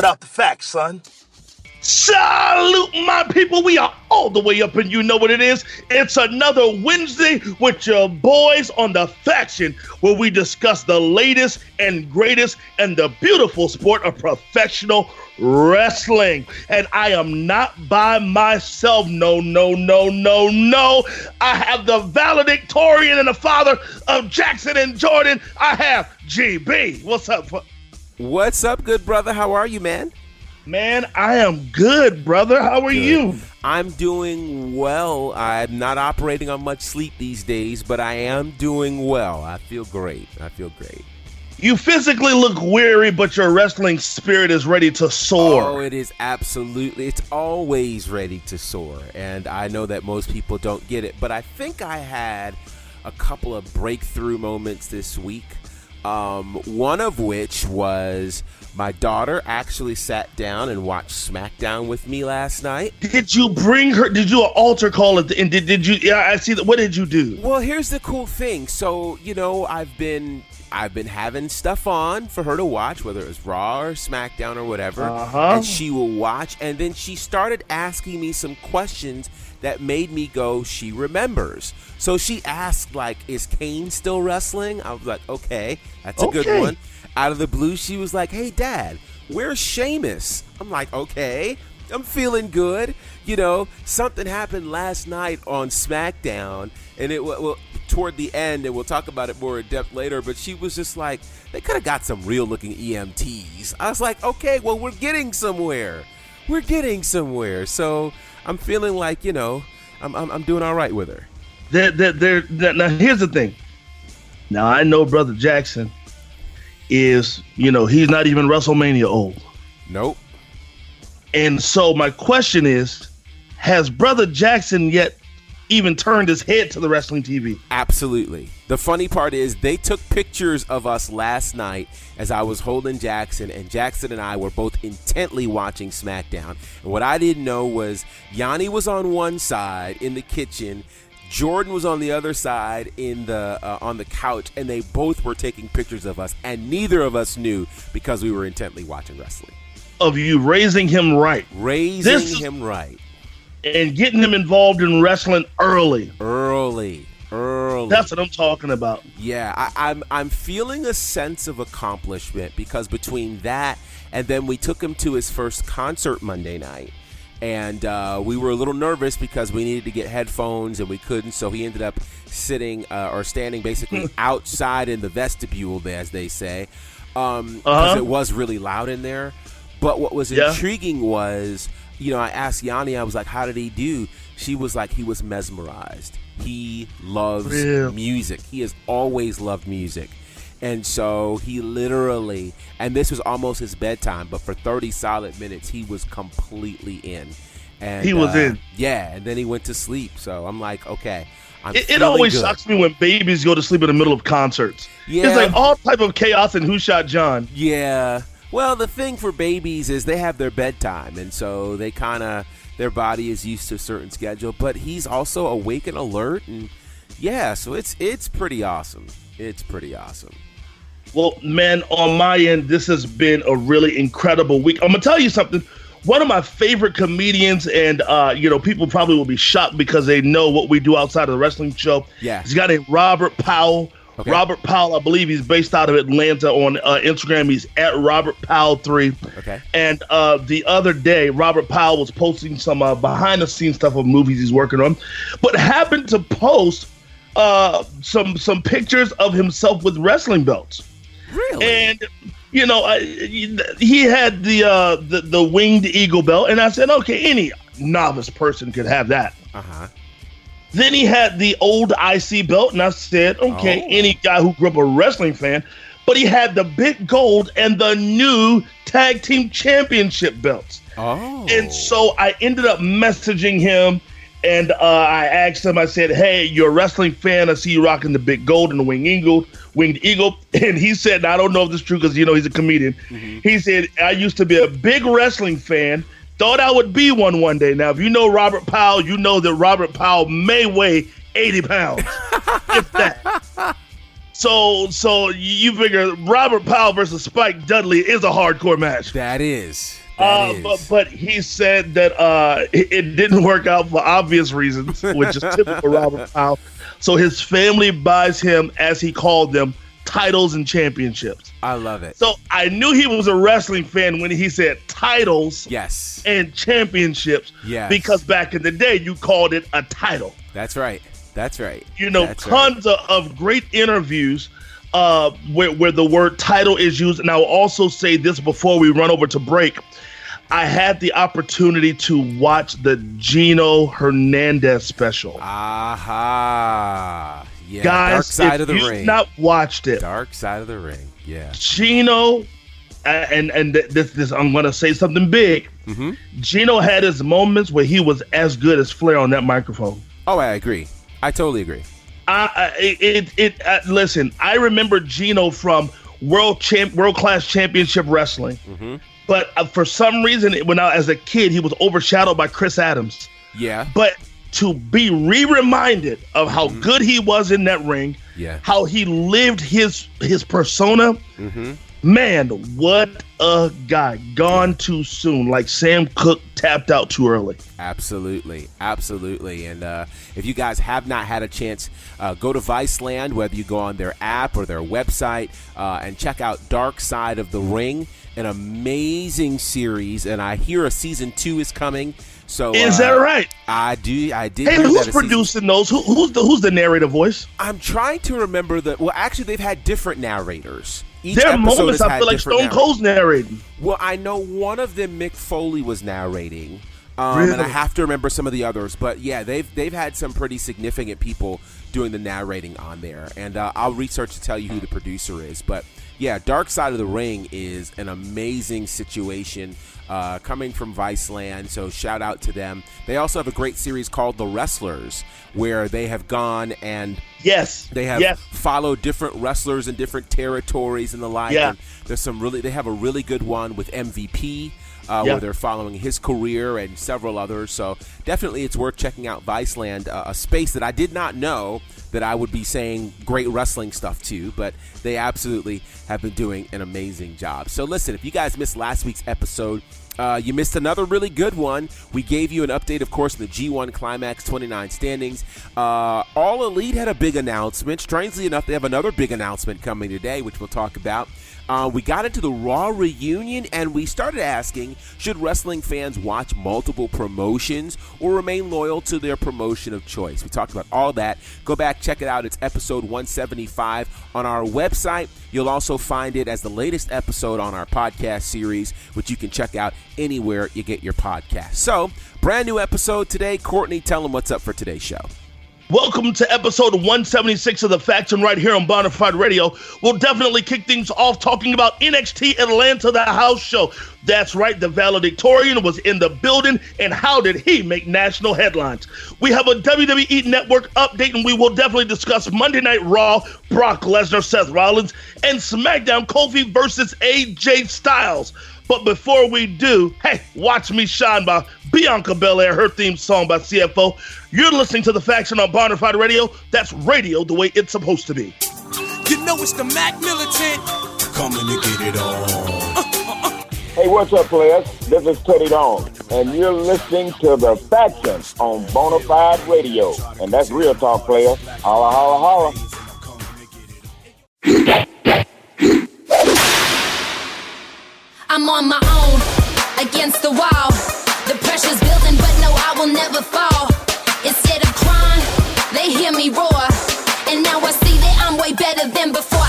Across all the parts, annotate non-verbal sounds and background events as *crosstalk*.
without the facts, son. Salute, my people. We are all the way up, and you know what it is. It's another Wednesday with your boys on the faction, where we discuss the latest and greatest and the beautiful sport of professional wrestling. And I am not by myself. No, no, no, no, no. I have the valedictorian and the father of Jackson and Jordan. I have GB. What's up? What's up, good brother? How are you, man? Man, I am good, brother. How are good. you? I'm doing well. I'm not operating on much sleep these days, but I am doing well. I feel great. I feel great. You physically look weary, but your wrestling spirit is ready to soar. Oh, it is absolutely. It's always ready to soar. And I know that most people don't get it, but I think I had a couple of breakthrough moments this week. Um, one of which was my daughter actually sat down and watched SmackDown with me last night. Did you bring her? Did you do an altar call at the end? Did, did you? Yeah, I see that. What did you do? Well, here's the cool thing. So you know, I've been I've been having stuff on for her to watch, whether it was Raw or SmackDown or whatever, uh-huh. and she will watch. And then she started asking me some questions that made me go, she remembers. So she asked, like, is Kane still wrestling? I was like, okay, that's a okay. good one. Out of the blue, she was like, hey, Dad, where's Sheamus? I'm like, okay. I'm feeling good. You know, something happened last night on SmackDown, and it well toward the end, and we'll talk about it more in depth later. But she was just like, they could have got some real looking EMTs. I was like, okay, well, we're getting somewhere. We're getting somewhere. So I'm feeling like you know, I'm I'm, I'm doing all right with her. There, there, there, now here's the thing. Now I know Brother Jackson is, you know, he's not even WrestleMania old. Nope. And so my question is, has Brother Jackson yet even turned his head to the wrestling TV? Absolutely. The funny part is they took pictures of us last night as I was holding Jackson, and Jackson and I were both intently watching SmackDown. And what I didn't know was Yanni was on one side in the kitchen. Jordan was on the other side in the uh, on the couch, and they both were taking pictures of us, and neither of us knew because we were intently watching wrestling. Of you raising him right, raising this, him right, and getting him involved in wrestling early, early, early. That's what I'm talking about. Yeah, I, I'm I'm feeling a sense of accomplishment because between that and then we took him to his first concert Monday night and uh, we were a little nervous because we needed to get headphones and we couldn't so he ended up sitting uh, or standing basically *laughs* outside in the vestibule as they say because um, uh-huh. it was really loud in there but what was yeah. intriguing was you know i asked yanni i was like how did he do she was like he was mesmerized he loves music he has always loved music and so he literally, and this was almost his bedtime, but for 30 solid minutes, he was completely in. And he was uh, in. Yeah, and then he went to sleep. So I'm like, okay. I'm it, it always good. shocks me when babies go to sleep in the middle of concerts. Yeah. It's like all type of chaos and who shot John. Yeah. Well, the thing for babies is they have their bedtime, and so they kind of their body is used to a certain schedule. But he's also awake and alert, and yeah, so it's it's pretty awesome. It's pretty awesome. Well, man, on my end, this has been a really incredible week. I'm gonna tell you something. One of my favorite comedians, and uh, you know, people probably will be shocked because they know what we do outside of the wrestling show. Yeah, he's got a Robert Powell. Okay. Robert Powell, I believe he's based out of Atlanta on uh, Instagram. He's at Robert Powell three. Okay. And uh, the other day, Robert Powell was posting some uh, behind the scenes stuff of movies he's working on, but happened to post uh, some some pictures of himself with wrestling belts. Really? And you know, I, he had the uh, the the winged eagle belt, and I said, okay, any novice person could have that. Uh huh. Then he had the old IC belt, and I said, okay, oh. any guy who grew up a wrestling fan. But he had the big gold and the new tag team championship belts. Oh. And so I ended up messaging him and uh, I asked him, I said, Hey, you're a wrestling fan. I see you rocking the big gold and the winged eagle, winged eagle. *laughs* And he said, I don't know if this is true because, you know, he's a comedian. Mm-hmm. He said, I used to be a big wrestling fan, thought I would be one one day. Now, if you know Robert Powell, you know that Robert Powell may weigh 80 pounds, *laughs* if that. So, so you figure Robert Powell versus Spike Dudley is a hardcore match. That is. Uh, but but he said that uh, it, it, didn't work out for obvious reasons, which is typical *laughs* Robert Powell. So his family buys him, as he called them, titles and championships. I love it. So I knew he was a wrestling fan when he said titles yes. and championships. Yes. Because back in the day, you called it a title. That's right. That's right. You know, That's tons right. of, of great interviews uh, where, where the word title is used. And I will also say this before we run over to break. I had the opportunity to watch the Gino Hernandez special. Aha. Yeah, Guys, Dark Side if of the you've Ring. not watched it, Dark Side of the Ring. Yeah. Gino, and and this this I'm gonna say something big. Mm-hmm. Gino had his moments where he was as good as Flair on that microphone. Oh, I agree. I totally agree. I, it it uh, listen. I remember Gino from world champ, world class championship wrestling, mm-hmm. but uh, for some reason, when I as a kid, he was overshadowed by Chris Adams. Yeah. But to be re-reminded of how mm-hmm. good he was in that ring, yeah, how he lived his his persona. Mm-hmm. Man, what a guy! Gone too soon, like Sam Cooke tapped out too early. Absolutely, absolutely. And uh, if you guys have not had a chance, uh, go to Viceland, whether you go on their app or their website, uh, and check out Dark Side of the Ring, an amazing series. And I hear a season two is coming. So is that uh, right? I do. I did. Hey, who's producing those? Who, who's the who's the narrator voice? I'm trying to remember the. Well, actually, they've had different narrators. Each there are moments I feel like Stone Cold's narrating. Well, I know one of them, Mick Foley, was narrating. Um, really? And I have to remember some of the others, but yeah, they've they've had some pretty significant people doing the narrating on there, and uh, I'll research to tell you who the producer is. But yeah, Dark Side of the Ring is an amazing situation uh, coming from Viceland. So shout out to them. They also have a great series called The Wrestlers, where they have gone and yes, they have yes. followed different wrestlers in different territories and the like. Yeah. And there's some really they have a really good one with MVP. Uh, yeah. where they're following his career and several others. So definitely, it's worth checking out Viceland, uh, a space that I did not know that I would be saying great wrestling stuff to, but they absolutely have been doing an amazing job. So listen, if you guys missed last week's episode, uh, you missed another really good one. We gave you an update, of course, in the G1 Climax 29 standings. Uh, All Elite had a big announcement. Strangely enough, they have another big announcement coming today, which we'll talk about. Uh, we got into the Raw reunion and we started asking should wrestling fans watch multiple promotions or remain loyal to their promotion of choice? We talked about all that. Go back, check it out. It's episode 175 on our website. You'll also find it as the latest episode on our podcast series, which you can check out anywhere you get your podcast. So, brand new episode today. Courtney, tell them what's up for today's show. Welcome to episode 176 of The Faction right here on Bonafide Radio. We'll definitely kick things off talking about NXT Atlanta, the house show. That's right, the valedictorian was in the building, and how did he make national headlines? We have a WWE Network update, and we will definitely discuss Monday Night Raw, Brock Lesnar, Seth Rollins, and SmackDown Kofi versus AJ Styles. But before we do, hey, watch me shine by Bianca Belair, her theme song by CFO. You're listening to the Faction on Bonafide Radio. That's radio the way it's supposed to be. You know it's the Mac Militant coming to get it on. *laughs* Hey, what's up, players? This is Teddy Dawn, and you're listening to the Faction on Bonafide Radio, and that's real talk, players. Holla, holla, holla. I'm on my own, against the wall. The pressure's building, but no, I will never fall. Hear me roar. And now I see that I'm way better than before.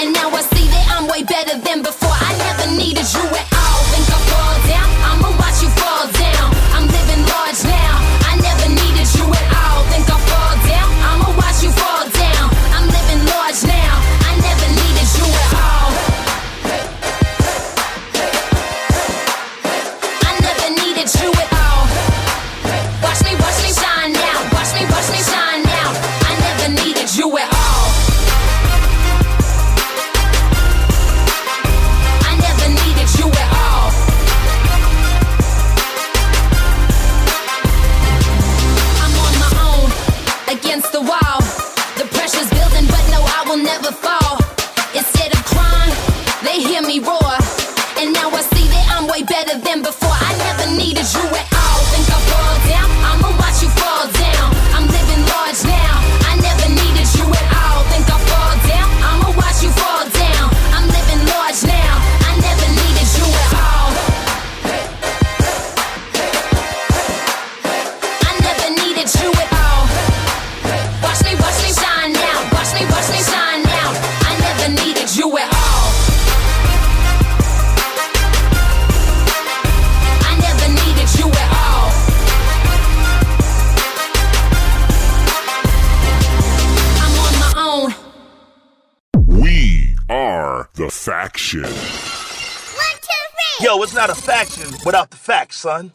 And now I see that I'm way better than before. I never needed you at all. not a faction without the facts, son.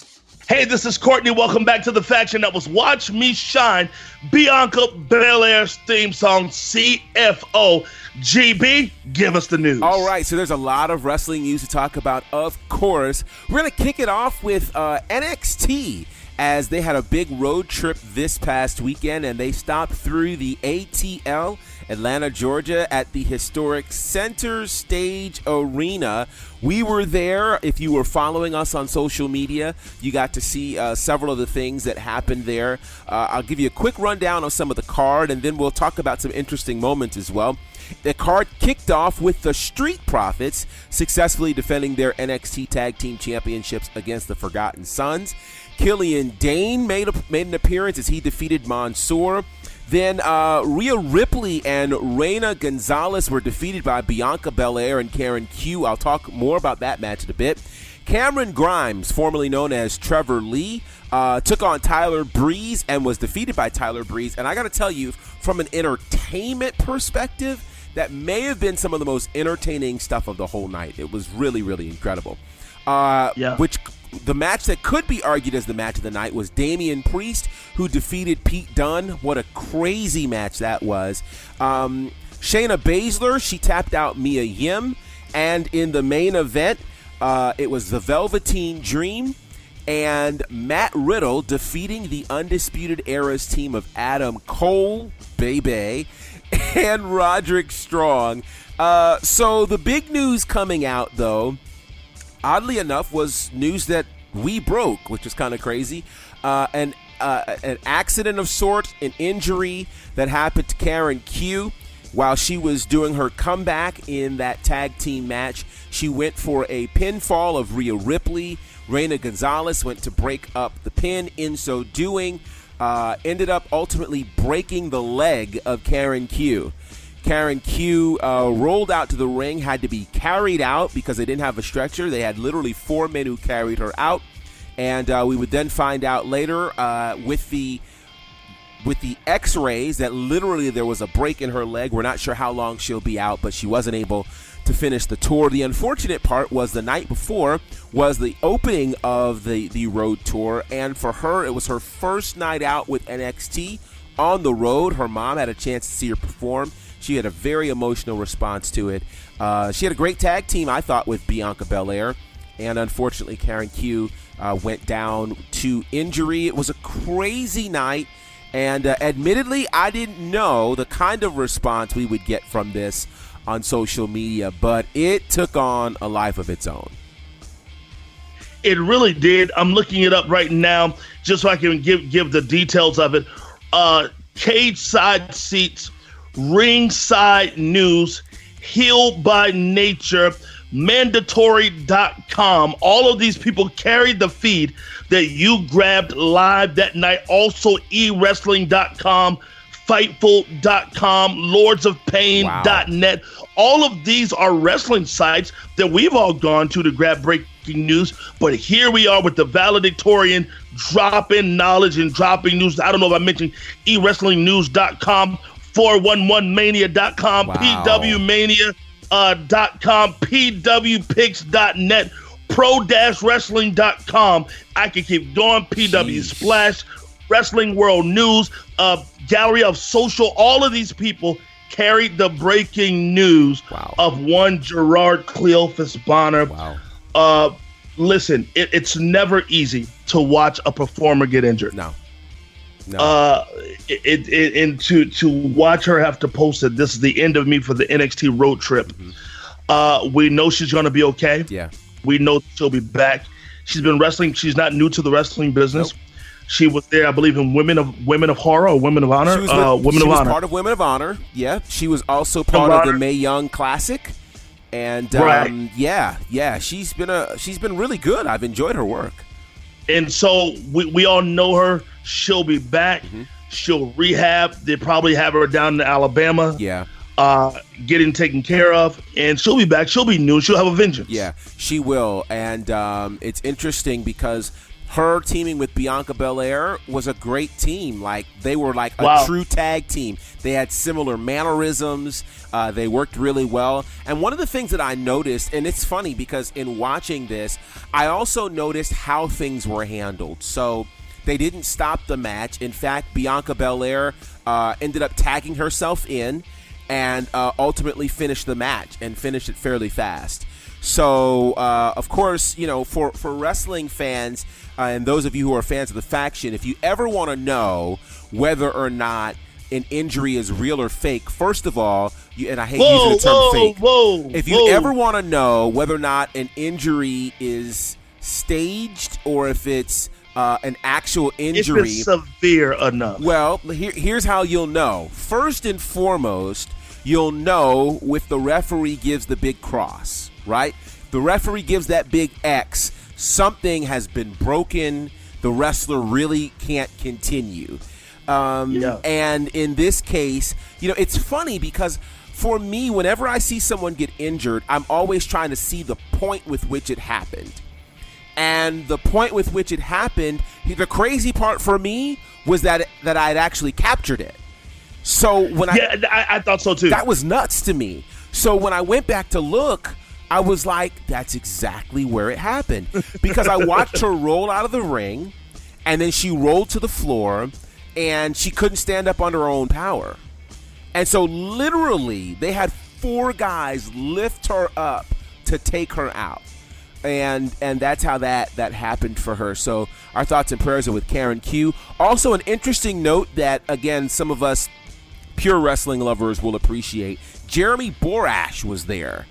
Hey, this is Courtney. Welcome back to the faction that was Watch Me Shine, Bianca Belair's theme song, CFO. GB, give us the news. All right, so there's a lot of wrestling news to talk about, of course. We're going to kick it off with uh, NXT as they had a big road trip this past weekend and they stopped through the ATL Atlanta, Georgia, at the historic Center Stage Arena. We were there. If you were following us on social media, you got to see uh, several of the things that happened there. Uh, I'll give you a quick rundown of some of the card, and then we'll talk about some interesting moments as well. The card kicked off with the Street Profits successfully defending their NXT Tag Team Championships against the Forgotten Sons. Killian Dain made, a, made an appearance as he defeated Mansoor. Then uh, Rhea Ripley and Reina Gonzalez were defeated by Bianca Belair and Karen Q. I'll talk more about that match in a bit. Cameron Grimes, formerly known as Trevor Lee, uh, took on Tyler Breeze and was defeated by Tyler Breeze. And I got to tell you, from an entertainment perspective, that may have been some of the most entertaining stuff of the whole night. It was really, really incredible. Uh, yeah. Which the match that could be argued as the match of the night was Damian Priest, who defeated Pete Dunne. What a crazy match that was. Um, Shayna Baszler, she tapped out Mia Yim. And in the main event, uh, it was the Velveteen Dream and Matt Riddle defeating the Undisputed Era's team of Adam Cole, Bebe, *laughs* and Roderick Strong. Uh, so the big news coming out, though, oddly enough, was news that we broke, which is kind of crazy. Uh, an uh, an accident of sorts, an injury that happened to Karen Q while she was doing her comeback in that tag team match. She went for a pinfall of Rhea Ripley. Reina Gonzalez went to break up the pin. In so doing, uh, ended up ultimately breaking the leg of Karen Q. Karen Q uh, rolled out to the ring, had to be carried out because they didn't have a stretcher. They had literally four men who carried her out, and uh, we would then find out later uh, with the with the X-rays that literally there was a break in her leg. We're not sure how long she'll be out, but she wasn't able to finish the tour. The unfortunate part was the night before was the opening of the the road tour, and for her it was her first night out with NXT on the road. Her mom had a chance to see her perform she had a very emotional response to it. Uh, she had a great tag team, I thought, with Bianca Belair. And unfortunately, Karen Q uh, went down to injury. It was a crazy night. And uh, admittedly, I didn't know the kind of response we would get from this on social media, but it took on a life of its own. It really did. I'm looking it up right now just so I can give give the details of it. Uh, cage side seats Ringside News, Heel by Nature, mandatory.com. All of these people carried the feed that you grabbed live that night. Also, ewrestling.com, fightful.com, lordsofpain.net. Wow. All of these are wrestling sites that we've all gone to to grab breaking news. But here we are with the valedictorian dropping knowledge and dropping news. I don't know if I mentioned ewrestlingnews.com 411mania.com, wow. pwmania.com, uh, pwpix.net, pro-wrestling.com. I can keep going. PW Splash, Wrestling World News, uh, Gallery of Social. All of these people carried the breaking news wow. of one Gerard Cleophas Bonner. Wow. Uh, listen, it, it's never easy to watch a performer get injured. No. No. Uh, it, it, and to to watch her have to post that this is the end of me for the NXT road trip. Mm-hmm. Uh, we know she's gonna be okay. Yeah, we know she'll be back. She's been wrestling. She's not new to the wrestling business. Nope. She was there, I believe, in Women of Women of Horror or Women of Honor. She was, with, uh, Women she of was Honor. part of Women of Honor. Yeah, she was also part of, of the Mae Young Classic. And um, right. yeah, yeah, she's been a she's been really good. I've enjoyed her work. And so we, we all know her. She'll be back. Mm-hmm. She'll rehab. They probably have her down in Alabama. Yeah. Uh, getting taken care of, and she'll be back. She'll be new. She'll have a vengeance. Yeah, she will. And um, it's interesting because her teaming with Bianca Belair was a great team. Like they were like a wow. true tag team. They had similar mannerisms. Uh, they worked really well. And one of the things that I noticed, and it's funny because in watching this, I also noticed how things were handled. So they didn't stop the match. In fact, Bianca Belair uh, ended up tagging herself in and uh, ultimately finished the match and finished it fairly fast. So, uh, of course, you know, for, for wrestling fans uh, and those of you who are fans of the faction, if you ever want to know whether or not an injury is real or fake, first of all, you, and I hate whoa, using the term whoa, fake. Whoa, if you ever want to know whether or not an injury is staged or if it's uh, an actual injury, if it's severe enough. Well, here, here's how you'll know. First and foremost, you'll know if the referee gives the big cross right? The referee gives that big X. Something has been broken. The wrestler really can't continue. Um, yeah. And in this case, you know, it's funny because for me, whenever I see someone get injured, I'm always trying to see the point with which it happened. And the point with which it happened, the crazy part for me was that that I had actually captured it. So when I yeah, I, I thought so too. That was nuts to me. So when I went back to look, I was like, that's exactly where it happened because I watched her roll out of the ring, and then she rolled to the floor, and she couldn't stand up under her own power. And so literally, they had four guys lift her up to take her out. And and that's how that that happened for her. So our thoughts and prayers are with Karen Q. Also, an interesting note that again some of us pure wrestling lovers will appreciate. Jeremy Borash was there.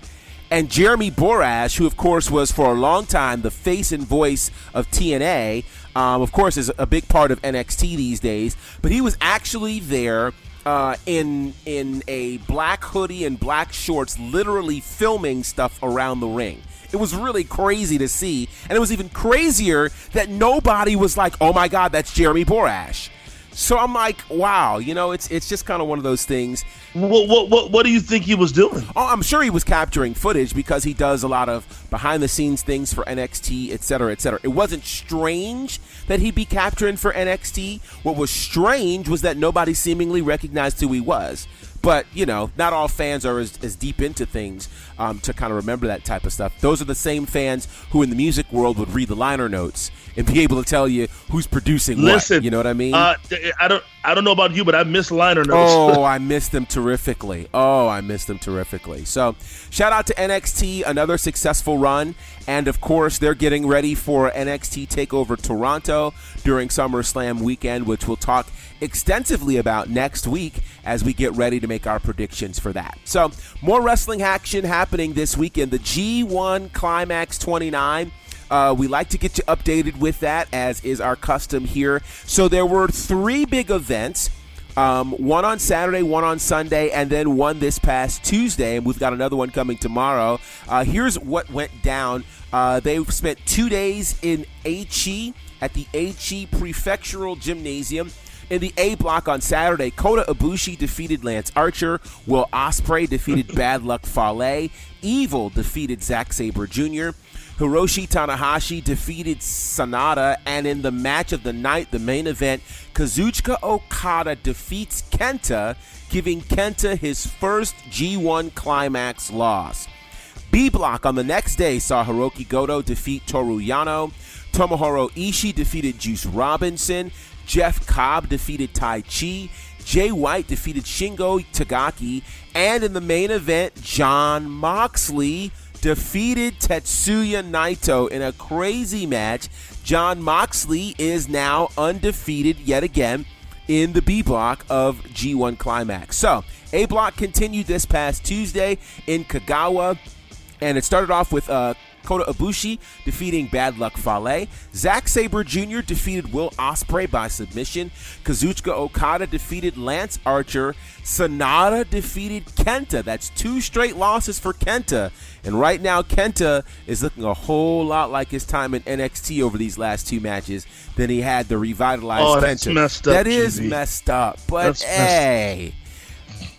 And Jeremy Borash, who of course was for a long time the face and voice of TNA, um, of course is a big part of NXT these days, but he was actually there uh, in in a black hoodie and black shorts, literally filming stuff around the ring. It was really crazy to see, and it was even crazier that nobody was like, "Oh my God, that's Jeremy Borash." So I'm like, wow, you know, it's it's just kind of one of those things. What, what what what do you think he was doing? Oh, I'm sure he was capturing footage because he does a lot of behind the scenes things for NXT, et cetera, et cetera. It wasn't strange that he'd be capturing for NXT. What was strange was that nobody seemingly recognized who he was. But, you know, not all fans are as, as deep into things um, to kind of remember that type of stuff. Those are the same fans who in the music world would read the liner notes and be able to tell you who's producing Listen, what. You know what I mean? Uh, I don't I don't know about you, but I miss liner notes. Oh, *laughs* I missed them terrifically. Oh, I missed them terrifically. So, shout out to NXT, another successful run. And of course, they're getting ready for NXT TakeOver Toronto during SummerSlam weekend, which we'll talk extensively about next week as we get ready to make our predictions for that. So, more wrestling action happening this weekend. The G1 Climax 29 uh, we like to get you updated with that, as is our custom here. So there were three big events. Um, one on Saturday, one on Sunday, and then one this past Tuesday, and we've got another one coming tomorrow. Uh, here's what went down. Uh, they spent two days in Aichi at the Aichi Prefectural Gymnasium. In the A block on Saturday, Kota Ibushi defeated Lance Archer. Will Ospreay defeated *laughs* Bad Luck Fale. Evil defeated Zack Sabre Jr. Hiroshi Tanahashi defeated Sanada, and in the match of the night, the main event, Kazuchika Okada defeats Kenta, giving Kenta his first G1 Climax loss. B Block on the next day saw Hiroki Goto defeat Toru Yano, Tomohiro Ishii defeated Juice Robinson, Jeff Cobb defeated Tai Chi, Jay White defeated Shingo Takagi, and in the main event, John Moxley defeated Tetsuya Naito in a crazy match. John Moxley is now undefeated yet again in the B block of G1 Climax. So, A block continued this past Tuesday in Kagawa, and it started off with uh, Kota Ibushi defeating Bad Luck Fale. Zack Sabre Jr. defeated Will Ospreay by submission. Kazuchika Okada defeated Lance Archer. Sanada defeated Kenta. That's two straight losses for Kenta. And right now, Kenta is looking a whole lot like his time in NXT over these last two matches than he had the revitalized oh, Kenta. That's messed up. That is messed up. But That's hey.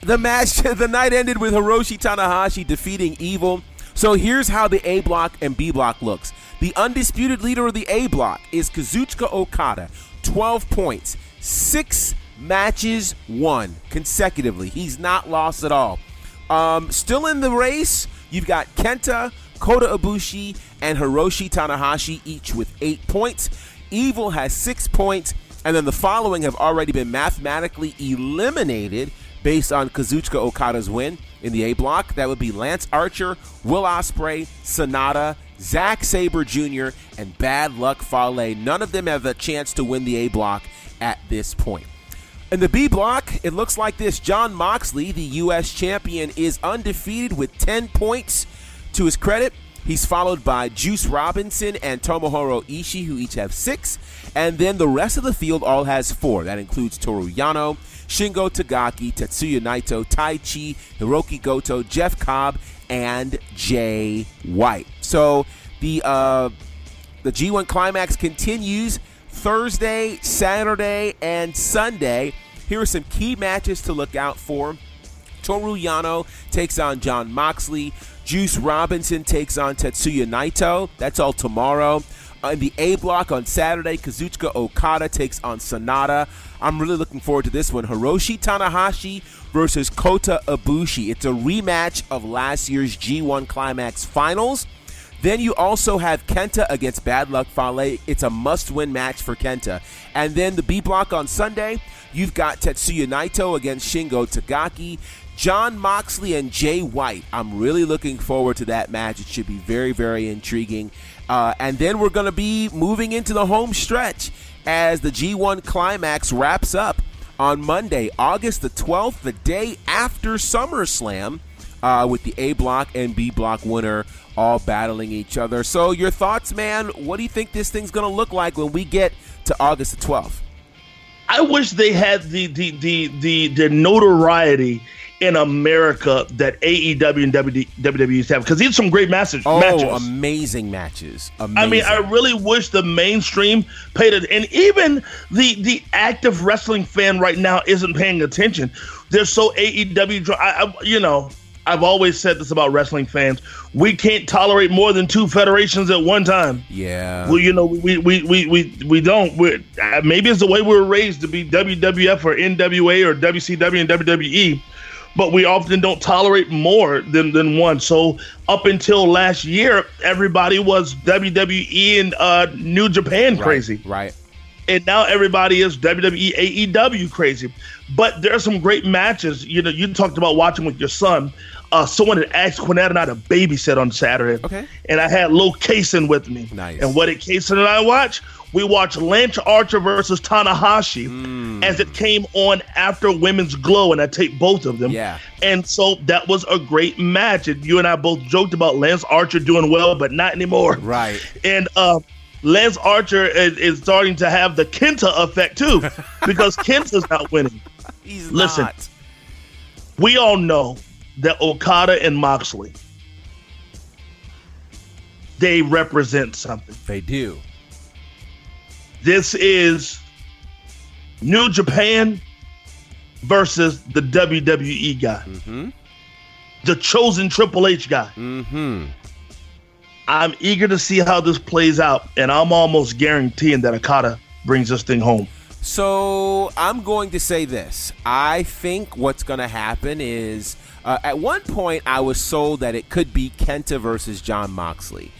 The match, *laughs* the night ended with Hiroshi Tanahashi defeating Evil. So here's how the A block and B block looks. The undisputed leader of the A block is Kazuchika Okada, 12 points, six matches won consecutively. He's not lost at all. Um, still in the race, you've got Kenta, Kota Ibushi, and Hiroshi Tanahashi, each with eight points. Evil has six points, and then the following have already been mathematically eliminated based on Kazuchika Okada's win in the A block. That would be Lance Archer, Will Ospreay, Sanada, Zack Sabre Jr., and Bad Luck Fale. None of them have a chance to win the A block at this point. In the B block, it looks like this John Moxley, the U.S. champion, is undefeated with 10 points to his credit. He's followed by Juice Robinson and Tomohiro Ishii, who each have six. And then the rest of the field all has four. That includes Toru Yano, Shingo Takagi, Tetsuya Naito, Taichi, Hiroki Goto, Jeff Cobb, and Jay White. So the uh, the G1 Climax continues Thursday, Saturday, and Sunday. Here are some key matches to look out for. Toru Yano takes on John Moxley. Juice Robinson takes on Tetsuya Naito. That's all tomorrow. In the A block on Saturday, Kazuchika Okada takes on Sanada. I'm really looking forward to this one. Hiroshi Tanahashi versus Kota Ibushi. It's a rematch of last year's G1 Climax Finals. Then you also have Kenta against Bad Luck Fale. It's a must win match for Kenta. And then the B block on Sunday, you've got Tetsuya Naito against Shingo Takagi. John Moxley and Jay White. I'm really looking forward to that match. It should be very, very intriguing. Uh, and then we're going to be moving into the home stretch as the G1 Climax wraps up on Monday, August the 12th, the day after SummerSlam, uh, with the A block and B block winner all battling each other. So, your thoughts, man? What do you think this thing's going to look like when we get to August the 12th? I wish they had the the the the, the notoriety in America that AEW and WWE have because these are some great matches. Oh, matches. amazing matches! Amazing. I mean, I really wish the mainstream paid it, and even the the active wrestling fan right now isn't paying attention. They're so AEW. I, I, you know, I've always said this about wrestling fans. We can't tolerate more than two federations at one time. Yeah. Well, you know, we we we we, we don't. We're, uh, maybe it's the way we were raised to be WWF or NWA or WCW and WWE, but we often don't tolerate more than than one. So up until last year, everybody was WWE and uh, New Japan crazy. Right. right and now everybody is WWE AEW crazy. But there are some great matches. You know, you talked about watching with your son uh, someone had asked Quinette and I to babysit on Saturday. Okay. And I had Lil Kaysen with me. Nice. And what did Kaysen and I watch? We watched Lance Archer versus Tanahashi mm. as it came on after Women's Glow, and I taped both of them. Yeah. And so that was a great match. And you and I both joked about Lance Archer doing well, but not anymore. Right. And uh, Lance Archer is, is, starting to have the Kenta effect too, *laughs* because Kenta's not winning. He's Listen, not. we all know that Okada and Moxley they represent something. They do. This is New Japan versus the WWE guy. Mm-hmm. The chosen Triple H guy. Mm-hmm. I'm eager to see how this plays out, and I'm almost guaranteeing that Okada brings this thing home. So I'm going to say this. I think what's going to happen is uh, at one point, I was sold that it could be Kenta versus John Moxley,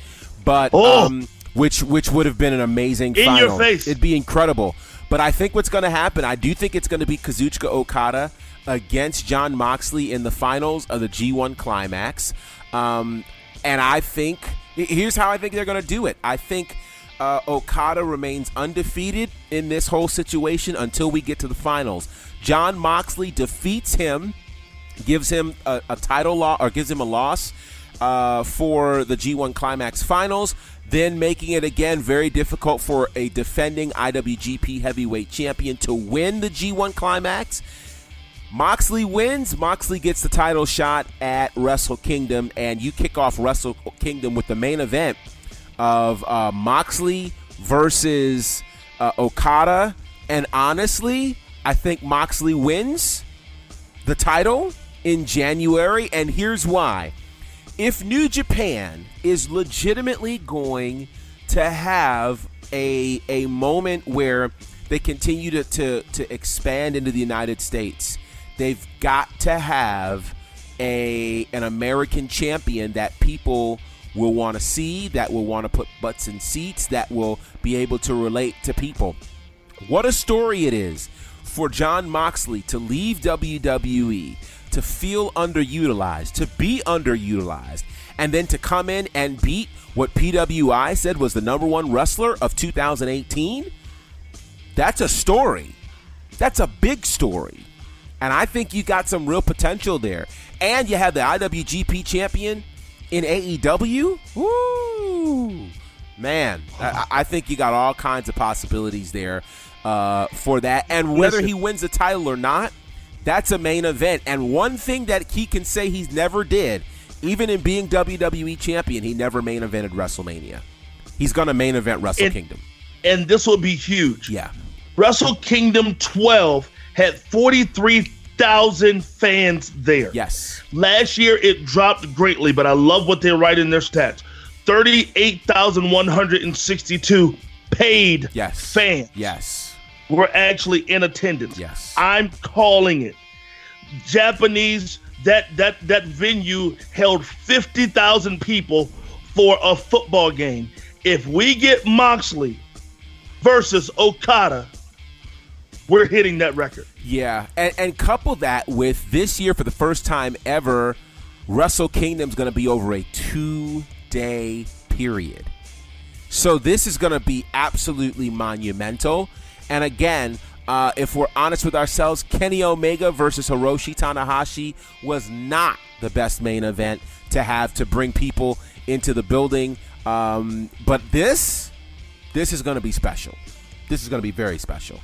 but oh. um, which which would have been an amazing in final. your face. It'd be incredible. But I think what's going to happen, I do think it's going to be Kazuchika Okada against John Moxley in the finals of the G1 Climax, um, and I think here's how I think they're going to do it. I think. Uh, Okada remains undefeated in this whole situation until we get to the finals. John Moxley defeats him gives him a, a title loss or gives him a loss uh, for the G1 Climax Finals, then making it again very difficult for a defending IWGP Heavyweight Champion to win the G1 Climax. Moxley wins. Moxley gets the title shot at Wrestle Kingdom, and you kick off Wrestle Kingdom with the main event of uh, Moxley versus uh, Okada. And honestly, I think Moxley wins the title in January, and here's why. If New Japan is legitimately going to have a, a moment where they continue to, to, to expand into the United States, they've got to have a an American champion that people will want to see, that will want to put butts in seats, that will be able to relate to people. What a story it is for John Moxley to leave WWE to feel underutilized, to be underutilized, and then to come in and beat what PWI said was the number one wrestler of 2018, that's a story. That's a big story. And I think you got some real potential there. And you have the IWGP champion in AEW. Woo! Man, I, I think you got all kinds of possibilities there uh, for that. And whether he wins the title or not, that's a main event. And one thing that he can say he's never did, even in being WWE champion, he never main evented WrestleMania. He's going to main event Wrestle and, Kingdom. And this will be huge. Yeah. Wrestle Kingdom 12 had 43,000 fans there. Yes. Last year it dropped greatly, but I love what they write in their stats. 38,162 paid yes. fans. Yes. Were actually in attendance. Yes. I'm calling it. Japanese that that that venue held 50,000 people for a football game. If we get Moxley versus Okada, we're hitting that record. Yeah, and, and couple that with this year for the first time ever, Wrestle Kingdom's going to be over a two day period. So this is going to be absolutely monumental. And again, uh, if we're honest with ourselves, Kenny Omega versus Hiroshi Tanahashi was not the best main event to have to bring people into the building. Um, but this, this is going to be special. This is going to be very special.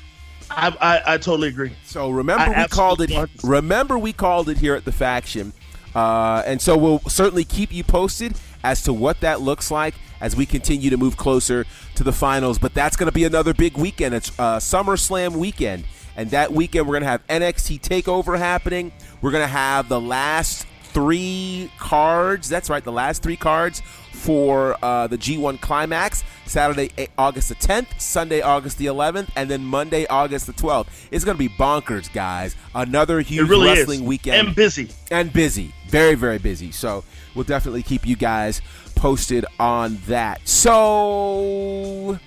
I, I, I totally agree. So remember I we called it. Remember we called it here at the faction, uh, and so we'll certainly keep you posted as to what that looks like as we continue to move closer to the finals. But that's going to be another big weekend. It's uh, SummerSlam weekend, and that weekend we're going to have NXT Takeover happening. We're going to have the last three cards. That's right, the last three cards for uh, the G1 Climax. Saturday, August the 10th, Sunday, August the 11th, and then Monday, August the 12th. It's going to be bonkers, guys. Another huge really wrestling is. weekend. And busy. And busy. Very, very busy. So we'll definitely keep you guys posted on that. So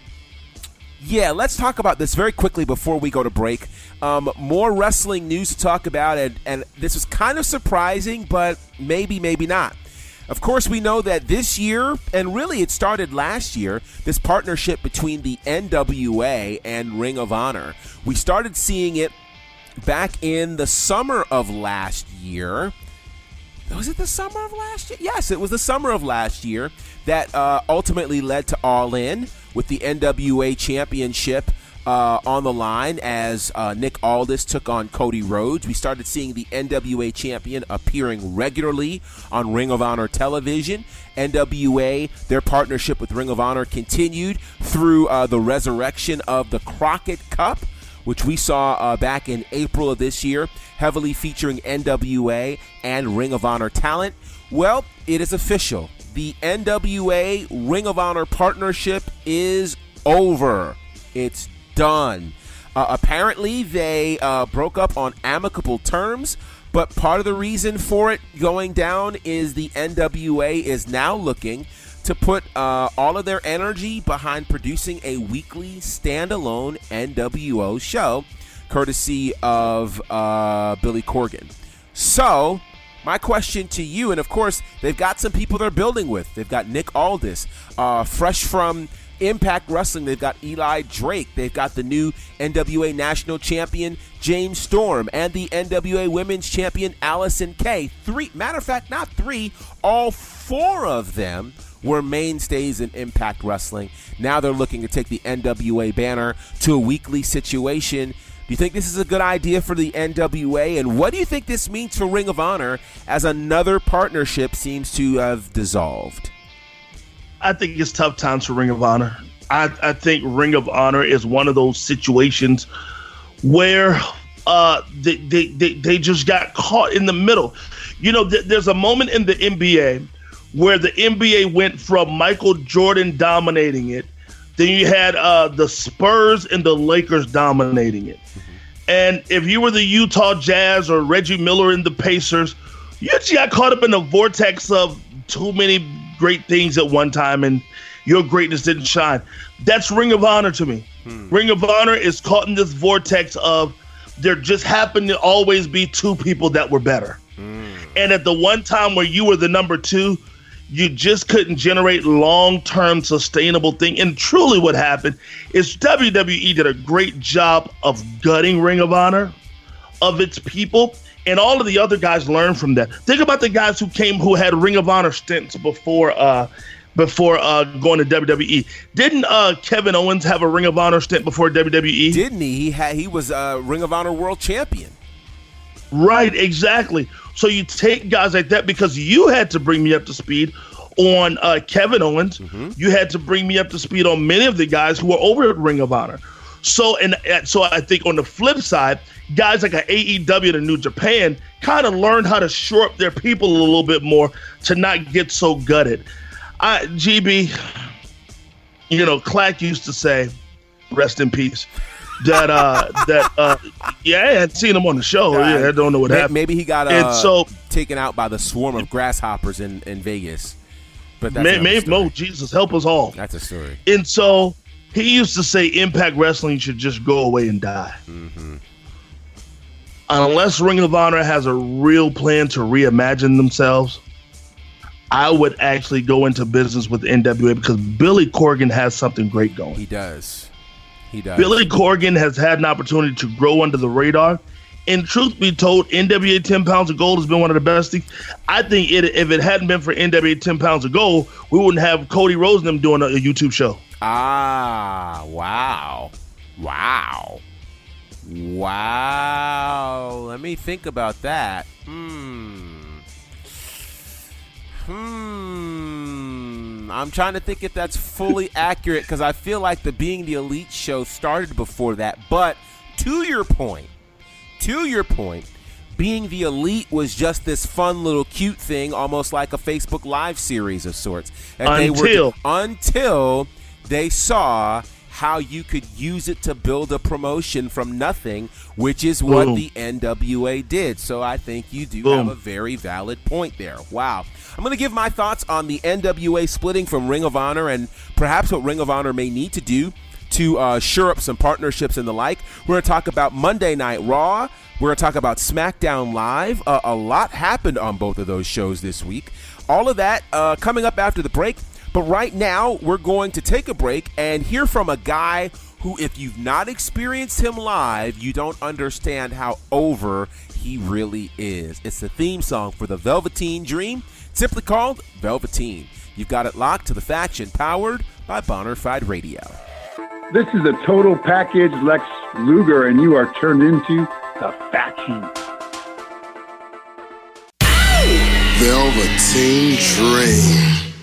yeah, let's talk about this very quickly before we go to break. Um, more wrestling news to talk about, and, and this is kind of surprising, but maybe, maybe not. Of course, we know that this year, and really it started last year, this partnership between the NWA and Ring of Honor. We started seeing it back in the summer of last year. Was it the summer of last year? Yes, it was the summer of last year that uh, ultimately led to All In with the NWA Championship uh, on the line as uh, Nick Aldis took on Cody Rhodes. We started seeing the NWA champion appearing regularly on Ring of Honor television. NWA, their partnership with Ring of Honor continued through uh, the resurrection of the Crockett Cup, which we saw uh, back in April of this year, heavily featuring NWA and Ring of Honor talent. Well, it is official. The NWA Ring of Honor partnership is over. It's done. Uh, apparently, they uh, broke up on amicable terms, but part of the reason for it going down is the NWA is now looking to put uh, all of their energy behind producing a weekly standalone NWO show, courtesy of uh, Billy Corgan. So, my question to you, and of course, they've got some people they're building with. They've got Nick Aldis, uh, fresh from Impact Wrestling, they've got Eli Drake. They've got the new NWA National Champion James Storm and the NWA Women's Champion Allysin Kay. Three, matter of fact, not three, all four of them were mainstays in Impact Wrestling. Now they're looking to take the NWA banner to a weekly situation. Do you think this is a good idea for the NWA? And what do you think this means for Ring of Honor as another partnership seems to have dissolved? I think it's tough times for Ring of Honor. I, I think Ring of Honor is one of those situations where uh, they, they, they, they just got caught in the middle. You know, th- there's a moment in the NBA where the NBA went from Michael Jordan dominating it, then you had uh, the Spurs and the Lakers dominating it. Mm-hmm. And if you were the Utah Jazz or Reggie Miller and the Pacers, you just got caught up in the vortex of too many great things at one time and your greatness didn't shine. That's Ring of Honor to me. Hmm. Ring of Honor is caught in this vortex of there just happened to always be two people that were better. Hmm. And at the one time where you were the number two, you just couldn't generate long-term sustainable thing. And truly what happened is WWE did a great job of gutting Ring of Honor of its people and all of the other guys learned from that. Think about the guys who came who had Ring of Honor stints before uh before uh going to WWE. Didn't uh Kevin Owens have a Ring of Honor stint before WWE? Didn't he? He had he was a Ring of Honor world champion. Right, exactly. So you take guys like that because you had to bring me up to speed on uh, Kevin Owens. Mm-hmm. You had to bring me up to speed on many of the guys who were over at Ring of Honor. So and so I think on the flip side, guys like a AEW to New Japan kind of learned how to shore up their people a little bit more to not get so gutted. I GB, you know, Clack used to say, "Rest in peace." That uh, *laughs* that uh, yeah, I had seen him on the show. Yeah, I don't know what May- happened. Maybe he got uh, And so- taken out by the swarm of grasshoppers in, in Vegas. But that's May, another may, story. no, Jesus, help us all. That's a story. And so he used to say Impact Wrestling should just go away and die. Mm-hmm. Unless Ring of Honor has a real plan to reimagine themselves, I would actually go into business with NWA because Billy Corgan has something great going. He does. He does. Billy Corgan has had an opportunity to grow under the radar. And truth be told, NWA 10 Pounds of Gold has been one of the best things. I think it, if it hadn't been for NWA 10 Pounds of Gold, we wouldn't have Cody Rhodes and them doing a, a YouTube show. Ah, wow. Wow. Wow. Let me think about that. Hmm. Hmm. I'm trying to think if that's fully *laughs* accurate because I feel like the Being the Elite show started before that. But to your point, to your point, being the elite was just this fun little cute thing, almost like a Facebook Live series of sorts. And they Until- were until they saw how you could use it to build a promotion from nothing, which is what Boom. the NWA did. So I think you do Boom. have a very valid point there. Wow. I'm going to give my thoughts on the NWA splitting from Ring of Honor and perhaps what Ring of Honor may need to do to uh, shore up some partnerships and the like. We're going to talk about Monday Night Raw. We're going to talk about SmackDown Live. Uh, a lot happened on both of those shows this week. All of that uh, coming up after the break. But right now, we're going to take a break and hear from a guy who, if you've not experienced him live, you don't understand how over he really is. It's the theme song for the Velveteen Dream, simply called Velveteen. You've got it locked to the faction, powered by Bonafide Radio. This is a total package Lex Luger, and you are turned into the faction. Velveteen Dream.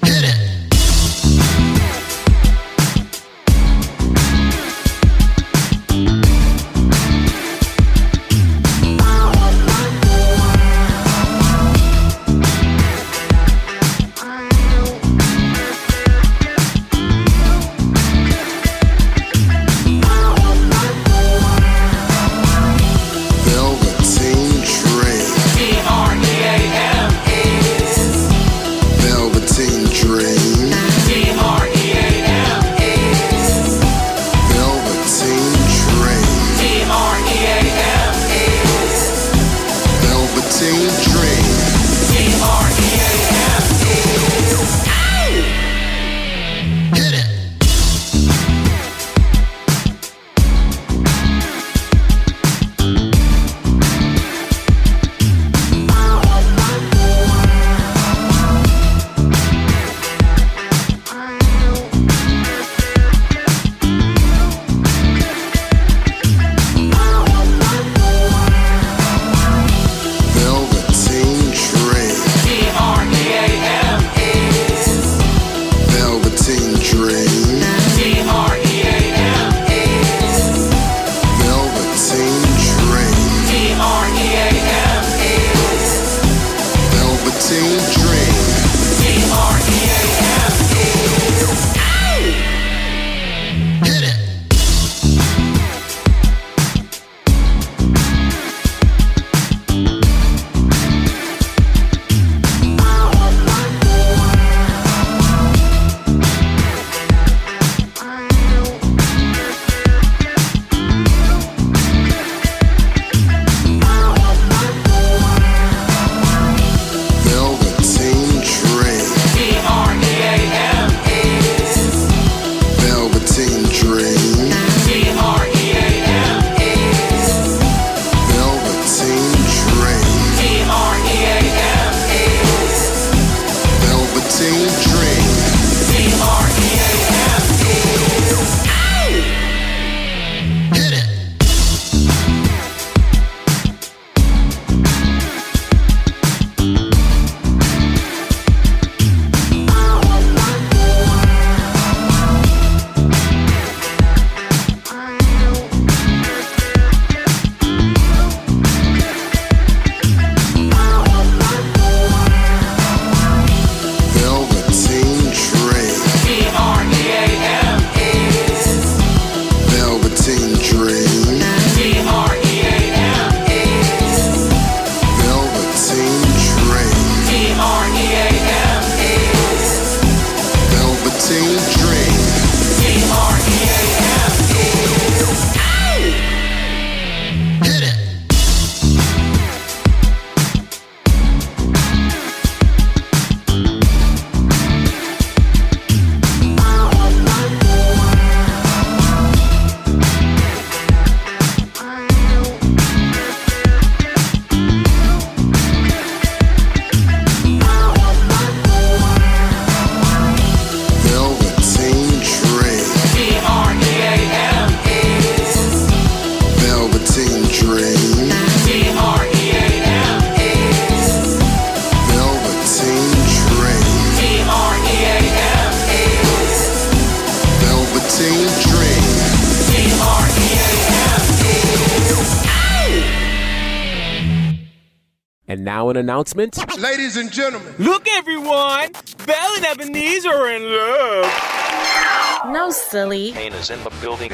An announcement. Ladies and gentlemen. Look, everyone. Belle and Ebenezer are in love. No, silly. Pain is in the building.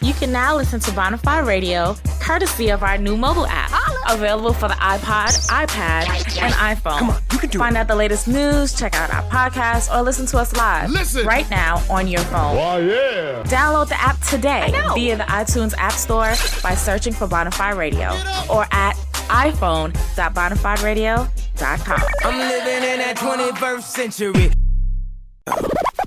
You can now listen to Bonafide Radio courtesy of our new mobile app. Available for the iPod, iPad, and iPhone. Come on, you can do Find it. out the latest news, check out our podcast, or listen to us live. Listen. Right now on your phone. Why, yeah. Download the app today via the iTunes App Store by searching for Bonafide Radio or at iphone.bonafideradio.com. I'm living in that 21st century.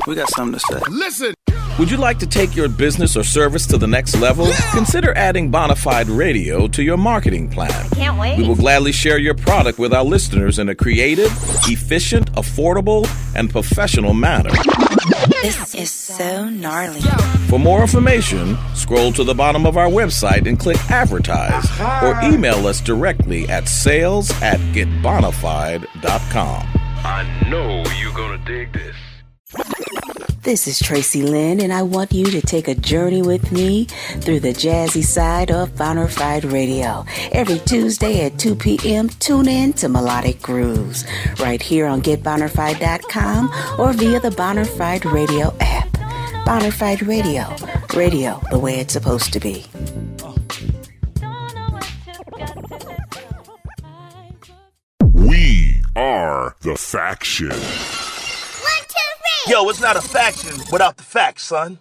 We got something to say. Listen. Would you like to take your business or service to the next level? Consider adding Bonafide Radio to your marketing plan. Can't wait. We will gladly share your product with our listeners in a creative, efficient, affordable, and professional manner. This is so gnarly. For more information, scroll to the bottom of our website and click advertise or email us directly at sales at getbonafide.com. I know you're gonna dig this. This is Tracy Lynn, and I want you to take a journey with me through the jazzy side of Bonafide Radio. Every Tuesday at 2 p.m., tune in to Melodic Grooves right here on GetBonafide.com or via the Bonafide Radio app. Bonafide Radio, radio the way it's supposed to be. We are the faction. Yo, it's not a faction without the facts, son.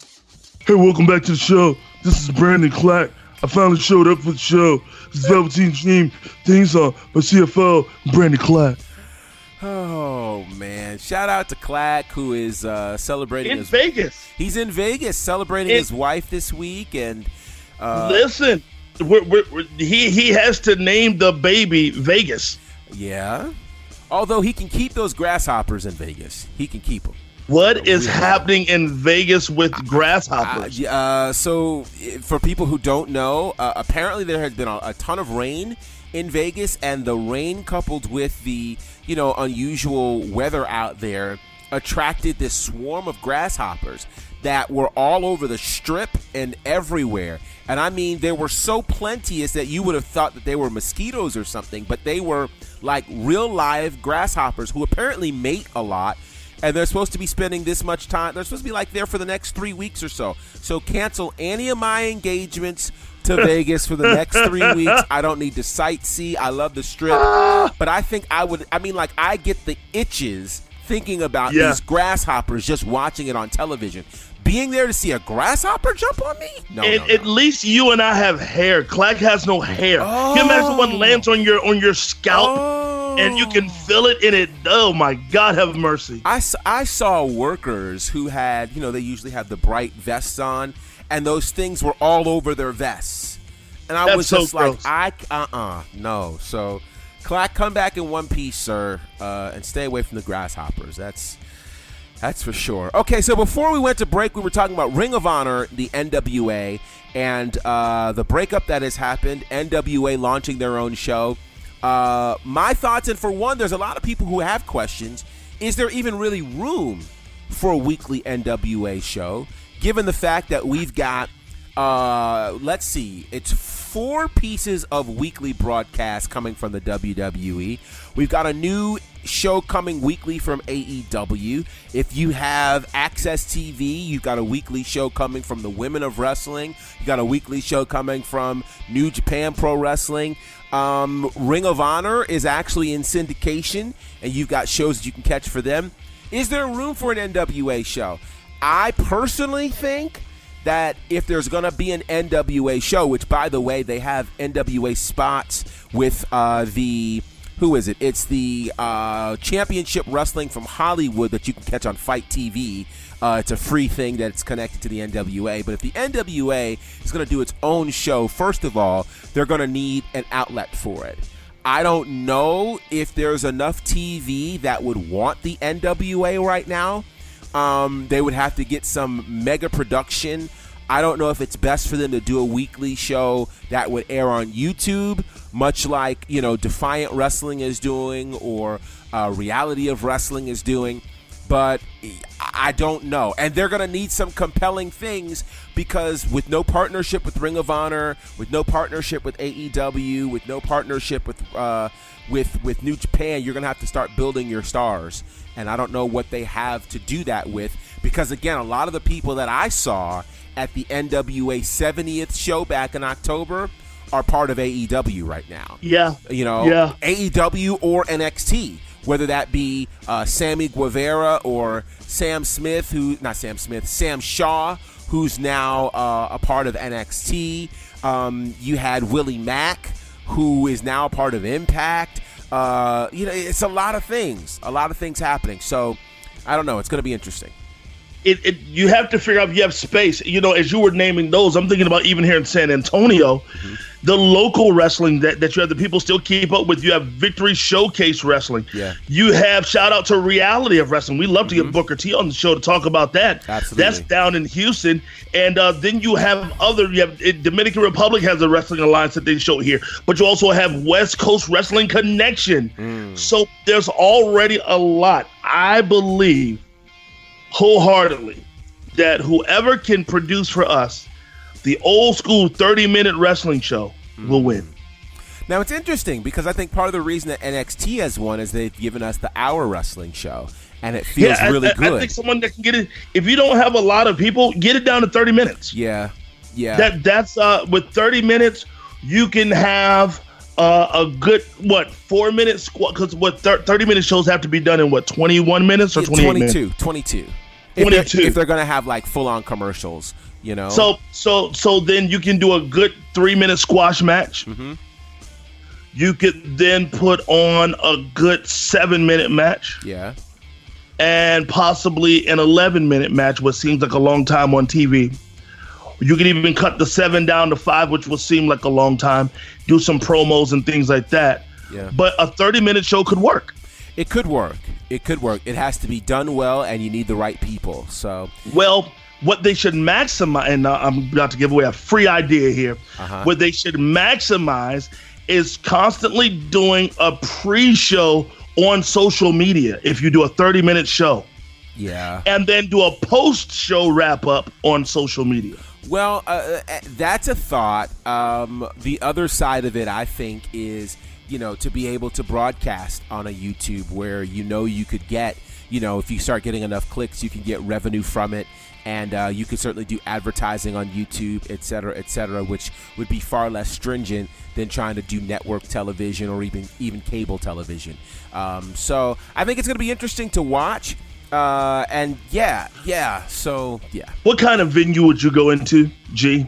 Hey, welcome back to the show. This is Brandon Clack. I finally showed up for the show. This is Velveteen Dream theme song by CFO Brandon Clack. Oh man! Shout out to Clack who is uh, celebrating In his Vegas. He's in Vegas celebrating In- his wife this week, and uh, Listen, we're, we're, we're- he he has to name the baby Vegas. yeah. Although he can keep those grasshoppers in Vegas, he can keep them. What is happening in Vegas with grasshoppers? Uh, so, for people who don't know, uh, apparently there has been a, a ton of rain in Vegas, and the rain coupled with the you know unusual weather out there attracted this swarm of grasshoppers that were all over the strip and everywhere. And I mean, they were so plenteous that you would have thought that they were mosquitoes or something, but they were like real live grasshoppers who apparently mate a lot and they're supposed to be spending this much time. They're supposed to be like there for the next three weeks or so. So cancel any of my engagements to *laughs* Vegas for the next three weeks. I don't need to sightsee. I love the strip, ah! but I think I would. I mean, like I get the itches thinking about Yeah. these grasshoppers just watching it on television. Being there to see a grasshopper jump on me? No, and no, no. at least you and I have hair. Clack has no hair. Can you imagine oh. one lands on your on your scalp oh. And you can feel it in it. Oh my God, have mercy. I I saw workers who had, you know, they usually have the bright vests on, and those things were all over their vests. And I That's was so just gross. like, I, uh uh, no. So, Clack, come back in one piece, sir, uh, and stay away from the grasshoppers. That's. That's for sure. Okay, so before we went to break, we were talking about Ring of Honor, the NWA, and uh, the breakup that has happened. NWA launching their own show. Uh, my thoughts, and for one, there's a lot of people who have questions. Is there even really room for a weekly NWA show, given the fact that we've got, uh, let's see, it's four pieces of weekly broadcast coming from the WWE. We've got a new show coming weekly from AEW. If you have AXS TV, you've got a weekly show coming from the Women of Wrestling. You got a weekly show coming from New Japan Pro Wrestling. Um, Ring of Honor is actually in syndication, and you've got shows that you can catch for them. Is there room for an NWA show? I personally think that if there's going to be an NWA show, which by the way, they have NWA spots with uh, the who is it? It's the uh, Championship Wrestling from Hollywood that you can catch on FITE TV. Uh, it's a free thing that's connected to the NWA. But if the NWA is going to do its own show, first of all, they're going to need an outlet for it. I don't know if there's enough TV that would want the NWA right now. Um, they would have to get some mega production. I don't know if it's best for them to do a weekly show that would air on YouTube, much like you know Defiant Wrestling is doing or uh, Reality of Wrestling is doing. But I don't know. And they're going to need some compelling things because with no partnership with Ring of Honor, with no partnership with AEW, with no partnership with uh, with with New Japan, you're going to have to start building your stars. And I don't know what they have to do that with because again, a lot of the people that I saw at the NWA 70th show back in October are part of AEW right now. Yeah. You know, Yeah. AEW or NXT, whether that be uh, Sammy Guevara or Sam Smith, who not Sam Smith, Sam Shaw, who's now uh, a part of NXT. Um, you had Willie Mack, who is now a part of Impact. Uh, you know, it's a lot of things, a lot of things happening. So I don't know. It's going to be interesting. It, it you have to figure out if you have space. You know, as you were naming those, I'm thinking about even here in San Antonio, Mm-hmm. the local wrestling that, that you have the people still keep up with. You have Victory Showcase Wrestling. Yeah. You have shout out to Reality of Wrestling. We love to get Booker T on the show to talk about that. Mm-hmm. Absolutely. That's down in Houston, and uh, then you have other. You have it, Dominican Republic has a wrestling alliance that they show here, but you also have West Coast Wrestling Connection. Mm. So there's already a lot. I believe wholeheartedly that whoever can produce for us the old school 30 minute wrestling show will win. Now it's interesting because I think part of the reason that NXT has won is they've given us the hour wrestling show, and it feels I- really I, good. I think someone that can get it, if you don't have a lot of people, get it down to 30 minutes. yeah, yeah. That That's uh, with 30 minutes, you can have uh, a good, what, four minute squat? Because what, thir- 30 minute shows have to be done in what, 21 minutes or Yeah, 28 minutes? 22, 22. If they're, if they're to have like full on commercials, you know. So so so then you can do a good three minute squash match. Mm-hmm. You could then put on a good seven minute match yeah, and possibly an eleven minute match, what seems like a long time on TV. You could even cut the seven down to five, which will seem like a long time. Do some promos and things like that. Yeah. But a thirty minute show could work. it could work. It could work. It has to be done well, and you need the right people. So Well, what they should maximize, and uh, I'm about to give away a free idea here. Uh-huh. What they should maximize is constantly doing a pre-show on social media. If you do a 30-minute show, yeah. and then do a post-show wrap-up on social media. Well, uh, uh, that's a thought. Um, the other side of it, I think, is you know to be able to broadcast on a YouTube where you know you could get you know if you start getting enough clicks, you can get revenue from it, and uh, you could certainly do advertising on YouTube, et cetera, et cetera, which would be far less stringent than trying to do network television or even even cable television. Um, so I think it's going to be interesting to watch. Uh, and yeah, yeah. So yeah. What kind of venue would you go into, G?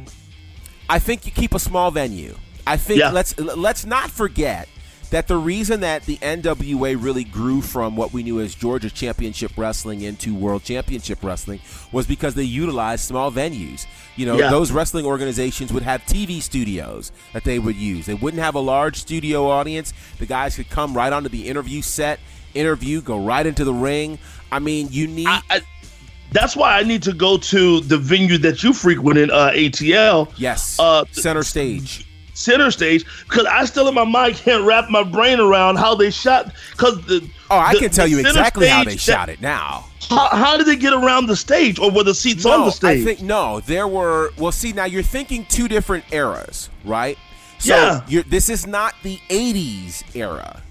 I think you keep a small venue. I think Yeah. let's let's not forget that the reason that the NWA really grew from what we knew as Georgia Championship Wrestling into World Championship Wrestling was because they utilized small venues. You know, Yeah. those wrestling organizations would have TV studios that they would use. They wouldn't have a large studio audience. The guys could come right onto the interview set, interview, go right into the ring. I mean, you need That's why I need to go to the venue that you frequent in uh, ATL. yes, Uh, center stage. center stage because I still in my mind can't wrap my brain around how they shot. Because the Oh, I the- can tell you exactly how they that- shot it now. How, how did they get around the stage, or were the seats on the stage? I think no. There were. Well, see, now you're thinking two different eras, right? So Yeah. You're, this is not the '80s era.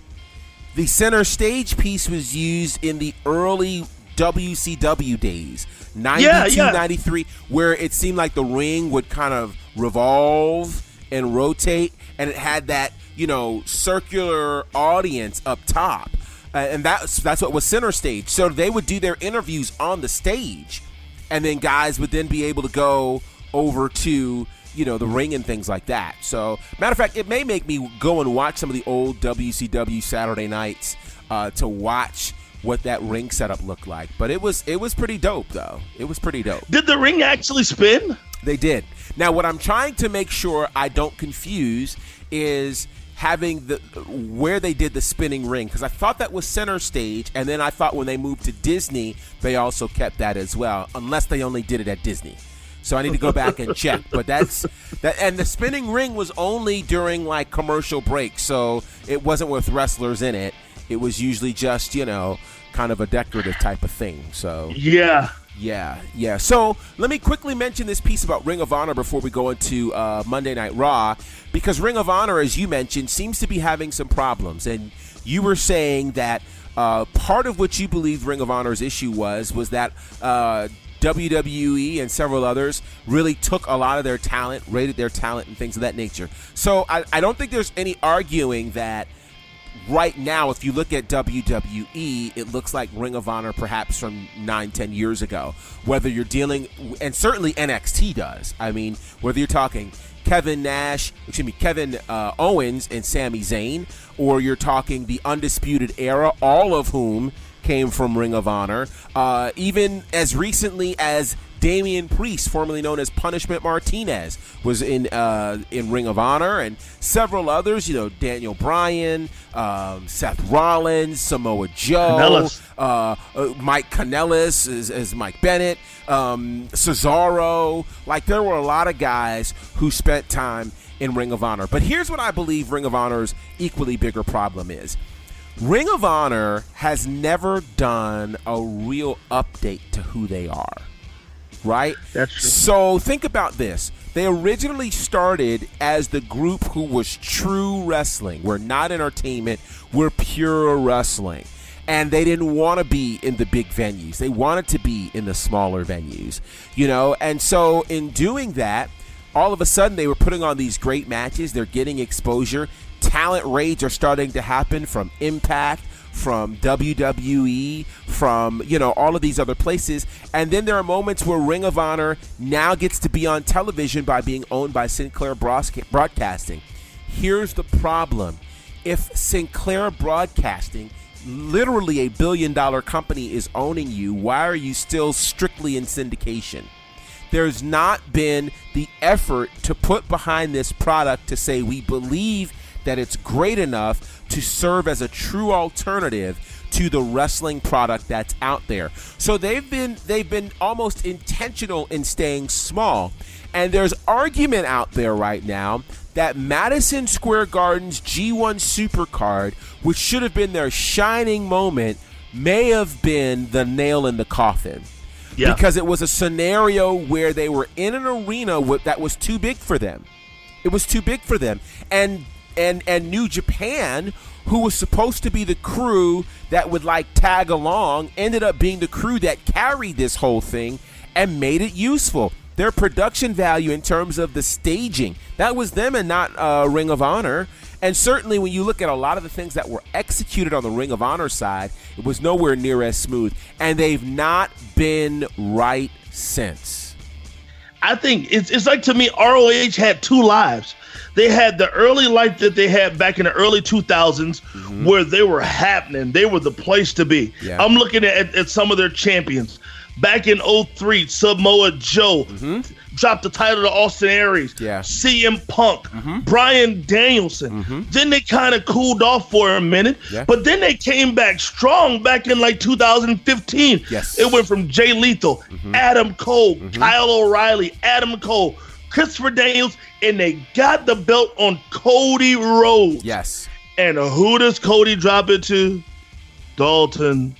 The center stage piece was used in the early WCW days, 92, Yeah, yeah. 93, where it seemed like the ring would kind of revolve and rotate, and it had that you know circular audience up top, uh, and that's that's what was center stage. So they would do their interviews on the stage, and then guys would then be able to go over to you know the ring and things like that. So matter of fact, it may make me go and watch some of the old WCW Saturday nights uh, to watch what that ring setup looked like. But it was it was pretty dope though. It was pretty dope. Did the ring actually spin? They did. Now, what I'm trying to make sure I don't confuse is having the where they did the spinning ring because I thought that was center stage, and then I thought when they moved to Disney, they also kept that as well, unless they only did it at Disney. So I need to go back and check. But that's that, and the spinning ring was only during like commercial breaks, so it wasn't with wrestlers in it. It was usually just you know kind of a decorative type of thing. So yeah, yeah, yeah. So let me quickly mention this piece about Ring of Honor before we go into uh, Monday Night Raw, because Ring of Honor, as you mentioned, seems to be having some problems, and you were saying that uh, part of what you believe Ring of Honor's issue was was that. Uh, WWE and several others really took a lot of their talent, rated their talent, and things of that nature. So I, I don't think there's any arguing that right now, if you look at WWE, it looks like Ring of Honor perhaps from nine, ten years ago. Whether you're dealing, and certainly NXT does. I mean, whether you're talking Kevin Nash, excuse me, Kevin uh, Owens and Sami Zayn, or you're talking the Undisputed Era, all of whom came from Ring of Honor. Uh, even as recently as Damian Priest, formerly known as Punishment Martinez, was in uh, in Ring of Honor, and several others. You know, Daniel Bryan, um, Seth Rollins, Samoa Joe, uh, uh, Mike Kanellis as, as Mike Bennett, um, Cesaro. Like there were a lot of guys who spent time in Ring of Honor. But here's what I believe Ring of Honor's equally bigger problem is. Ring of Honor has never done a real update to who they are right? That's true. So think about this. They originally started as the group who was true wrestling. We're not entertainment, we're pure wrestling. And they didn't want to be in the big venues. They wanted to be in the smaller venues, you know? And so in doing that, all of a sudden they were putting on these great matches. They're getting exposure. Talent raids are starting to happen from Impact, from WWE, from, you know, all of these other places. And then there are moments where Ring of Honor now gets to be on television by being owned by Sinclair Broadcasting. Here's the problem if Sinclair Broadcasting, literally a billion dollar company, is owning you, why are you still strictly in syndication? There's not been the effort to put behind this product to say we believe that it's great enough to serve as a true alternative to the wrestling product that's out there. So they've been they've been almost intentional in staying small. And there's argument out there right now that Madison Square Garden's G1 Supercard, which should have been their shining moment, may have been the nail in the coffin. Yeah. Because it was a scenario where they were in an arena that was too big for them. It was too big for them. And and and New Japan, who was supposed to be the crew that would like tag along, ended up being the crew that carried this whole thing and made it useful. Their production value in terms of the staging, that was them and not uh, Ring of Honor. And certainly when you look at a lot of the things that were executed on the Ring of Honor side, it was nowhere near as smooth. And they've not been right since. I think it's, it's like to me, ROH had two lives. They had the early life that they had back in the early 2000s mm-hmm. where they were happening. They were the place to be. Yeah. I'm looking at, at some of their champions. Back in 03, Samoa Joe mm-hmm. Dropped the title to Austin Aries. Yeah. CM Punk, mm-hmm. Bryan Danielson. Mm-hmm. Then they kind of cooled off for a minute, yeah. but then they came back strong back in like 2015. Yes. It went from Jay Lethal, mm-hmm. Adam Cole, Mm-hmm. Kyle O'Reilly, Adam Cole, Christopher Daniels, and they got the belt on Cody Rhodes. Yes. And who does Cody drop it to? Dalton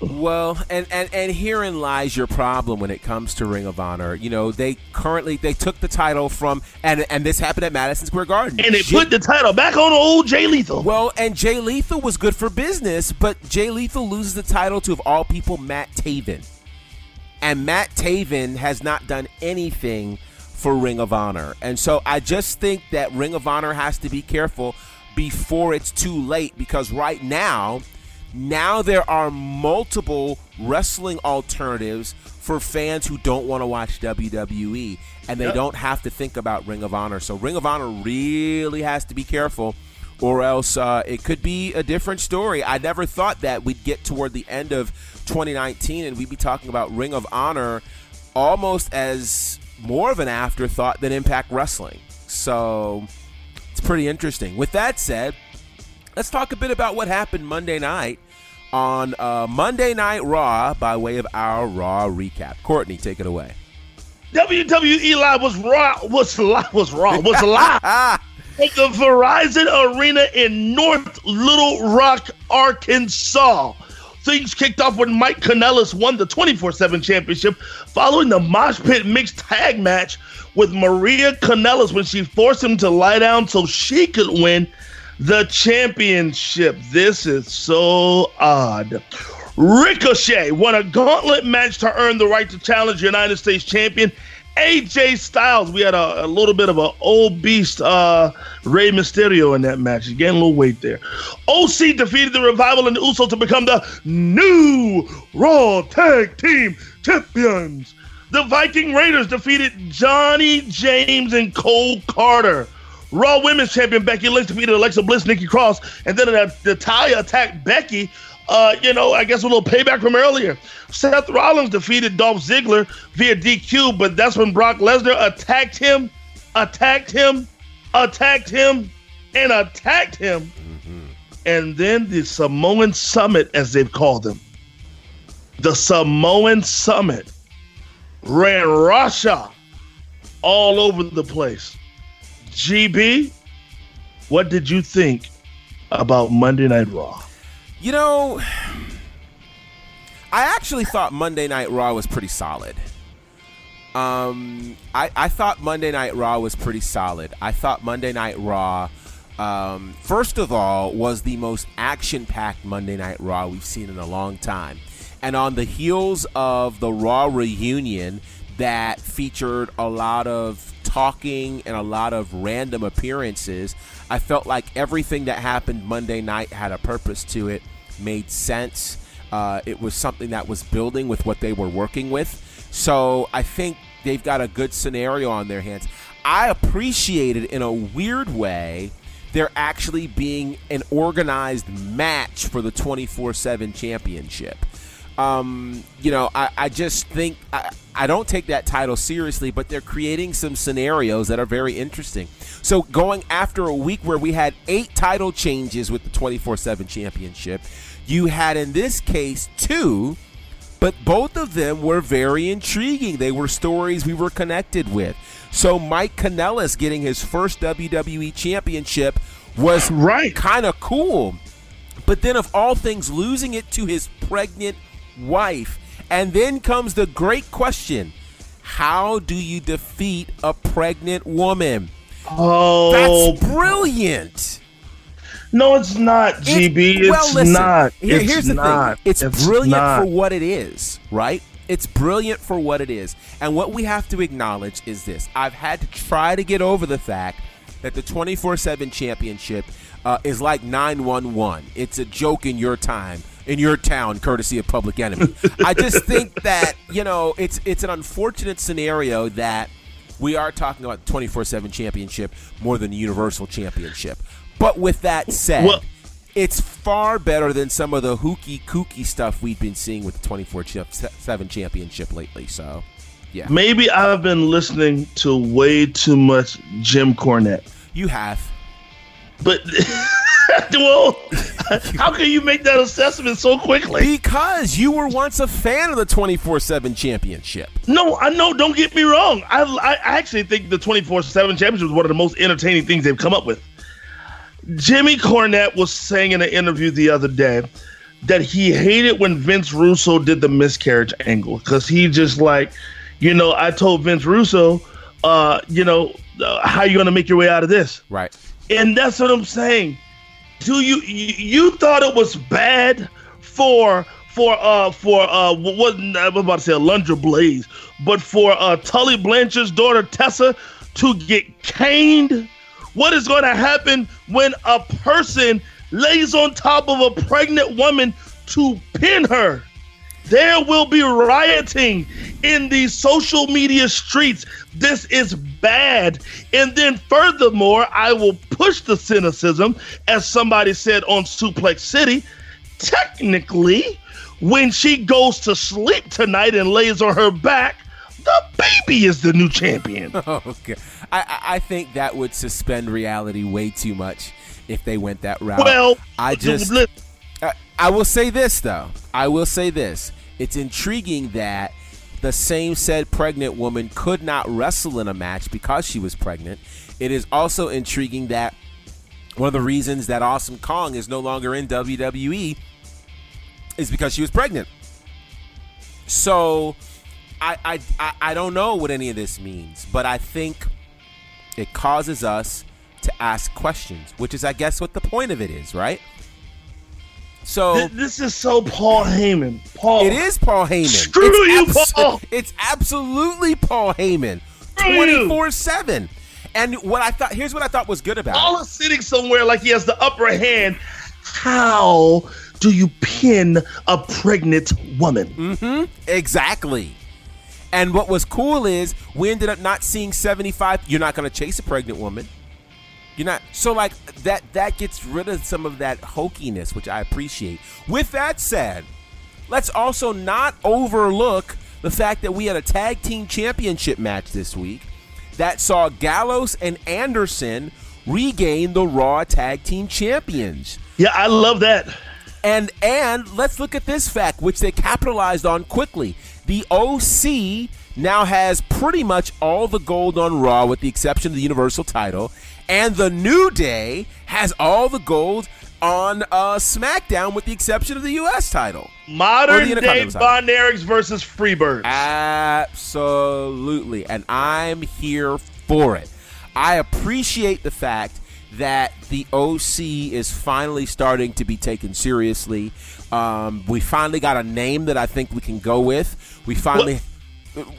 Well, and, and and herein lies your problem when it comes to Ring of Honor. You know, they currently they took the title from and and this happened at Madison Square Garden. And they Jay, put the title back on old Jay Lethal. Well, and Jay Lethal was good for business, but Jay Lethal loses the title to of all people Matt Taven. And Matt Taven has not done anything for Ring of Honor. And so I just think that Ring of Honor has to be careful before it's too late because right now, now there are multiple wrestling alternatives for fans who don't want to watch WWE and they yep. don't have to think about Ring of Honor. So Ring of Honor really has to be careful or else uh, it could be a different story. I never thought that we'd get toward the end of 2019 and we'd be talking about Ring of Honor almost as more of an afterthought than Impact Wrestling. So it's pretty interesting. With that said, let's talk a bit about what happened Monday night on uh, Monday Night Raw by way of our Raw recap. Courtney, take it away. WWE Live was raw. Was live? Was raw? Was live *laughs* at the Verizon Arena in North Little Rock, Arkansas. things kicked off when Mike Kanellis won the 24 7 championship following the Mosh Pit mixed tag match with Maria Kanellis when she forced him to lie down so she could win the championship. This is so odd. Ricochet won a gauntlet match to earn the right to challenge United States champion AJ Styles. We had a, a little bit of an old beast uh, Rey Mysterio in that match. He's getting a little weight there. OC defeated the Revival and the Uso to become the new Raw Tag Team Champions. The Viking Raiders defeated Johnny James and Cole Carter. Raw Women's Champion Becky Lynch defeated Alexa Bliss, Nikki Cross, and then Natalya attacked Becky. Uh, you know, I guess a little payback from earlier. Seth Rollins defeated Dolph Ziggler via DQ, but that's when Brock Lesnar attacked him, attacked him, attacked him, and attacked him. Mm-hmm. And then the Samoan Summit, as they've called them, the Samoan Summit ran Russia all over the place. GB, what did you think about Monday Night Raw? You know, I actually thought Monday Night Raw was pretty solid. Um, I, I thought Monday Night Raw was pretty solid. I thought Monday Night Raw, um, first of all, was the most action packed Monday Night Raw we've seen in a long time. And on the heels of the Raw reunion that featured a lot of talking and a lot of random appearances, I felt like everything that happened Monday night had a purpose to it, made sense uh, it was something that was building with what they were working with. So I think they've got a good scenario on their hands. I appreciated in a weird way there actually being an organized match for the 24 7 championship. Um, you know, I, I just think I, I don't take that title seriously, but they're creating some scenarios that are very interesting. So, going after a week where we had eight title changes with the 24 7 championship, you had in this case two, but both of them were very intriguing. They were stories we were connected with. So Mike Kanellis getting his first WWE championship was right kind of cool. But then of all things losing it to his pregnant wife. And then comes the great question. How do you defeat a pregnant woman? Oh, that's brilliant. No, it's not, GB. It's, well, listen, not. Here, it's here's the not. thing. It's, it's brilliant not. for what it is, right? It's brilliant for what it is. And what we have to acknowledge is this. I've had to try to get over the fact that the 24/7 championship uh, is like 911. It's a joke in your time, in your town, courtesy of Public Enemy. I just think that you know it's it's an unfortunate scenario that we are talking about 24/7 championship more than the Universal Championship. But with that said, well, it's far better than some of the hooky kooky stuff we've been seeing with the 24 7 championship lately. So, yeah. Maybe I've been listening to way too much Jim Cornette. You have. But, *laughs* well, how can you make that assessment so quickly? Because you were once a fan of the 24 7 championship. No, I know. Don't get me wrong. I, I actually think the 24 7 championship is one of the most entertaining things they've come up with. Jimmy Cornette was saying in an interview the other day that he hated when Vince Russo did the miscarriage angle because he just like, you know, I told Vince Russo, uh, you know, uh, how you gonna make your way out of this? Right. And that's what I'm saying. Do you you, you thought it was bad for for uh for uh what I'm about to say Alundra Blaze, but for uh Tully Blanchard's daughter Tessa to get caned? What is going to happen when a person lays on top of a pregnant woman to pin her? There will be rioting in these social media streets. This is bad. And then, furthermore, I will push the cynicism, as somebody said on Suplex City. Technically, when she goes to sleep tonight and lays on her back, the baby is the new champion. *laughs* okay. I, I think that would suspend reality way too much if they went that route. Well, I just. I, I will say this, though. I will say this. It's intriguing that the same said pregnant woman could not wrestle in a match because she was pregnant. It is also intriguing that one of the reasons that Awesome Kong is no longer in WWE is because she was pregnant. So I, I, I, don't know what any of this means, but I think it causes us to ask questions, which is, I guess, what the point of it is, right? So Th- this is so Paul Heyman. Paul, it is Paul Heyman. Screw it's you, Paul. It's absolutely Paul Heyman, twenty four seven. And what I thought, here's what I thought was good about Paul it. is sitting somewhere like he has the upper hand. How do you pin a pregnant woman? Mm-hmm. Exactly. And what was cool is we ended up not seeing 75. You're not going to chase a pregnant woman. You're not. So like that that gets rid of some of that hokiness, which I appreciate. With that said, let's also not overlook the fact that we had a tag team championship match this week that saw Gallows and Anderson regain the Raw Tag Team Champions. Yeah, I love that. And and let's look at this fact, which they capitalized on quickly. The OC now has pretty much all the gold on Raw, with the exception of the Universal title, and the New Day has all the gold on uh, SmackDown, with the exception of the U.S. title. Modern day. Von Erichs versus Freebirds. Absolutely. And I'm here for it. I appreciate the fact that the OC is finally starting to be taken seriously. Um, we finally got a name that I think we can go with. We finally,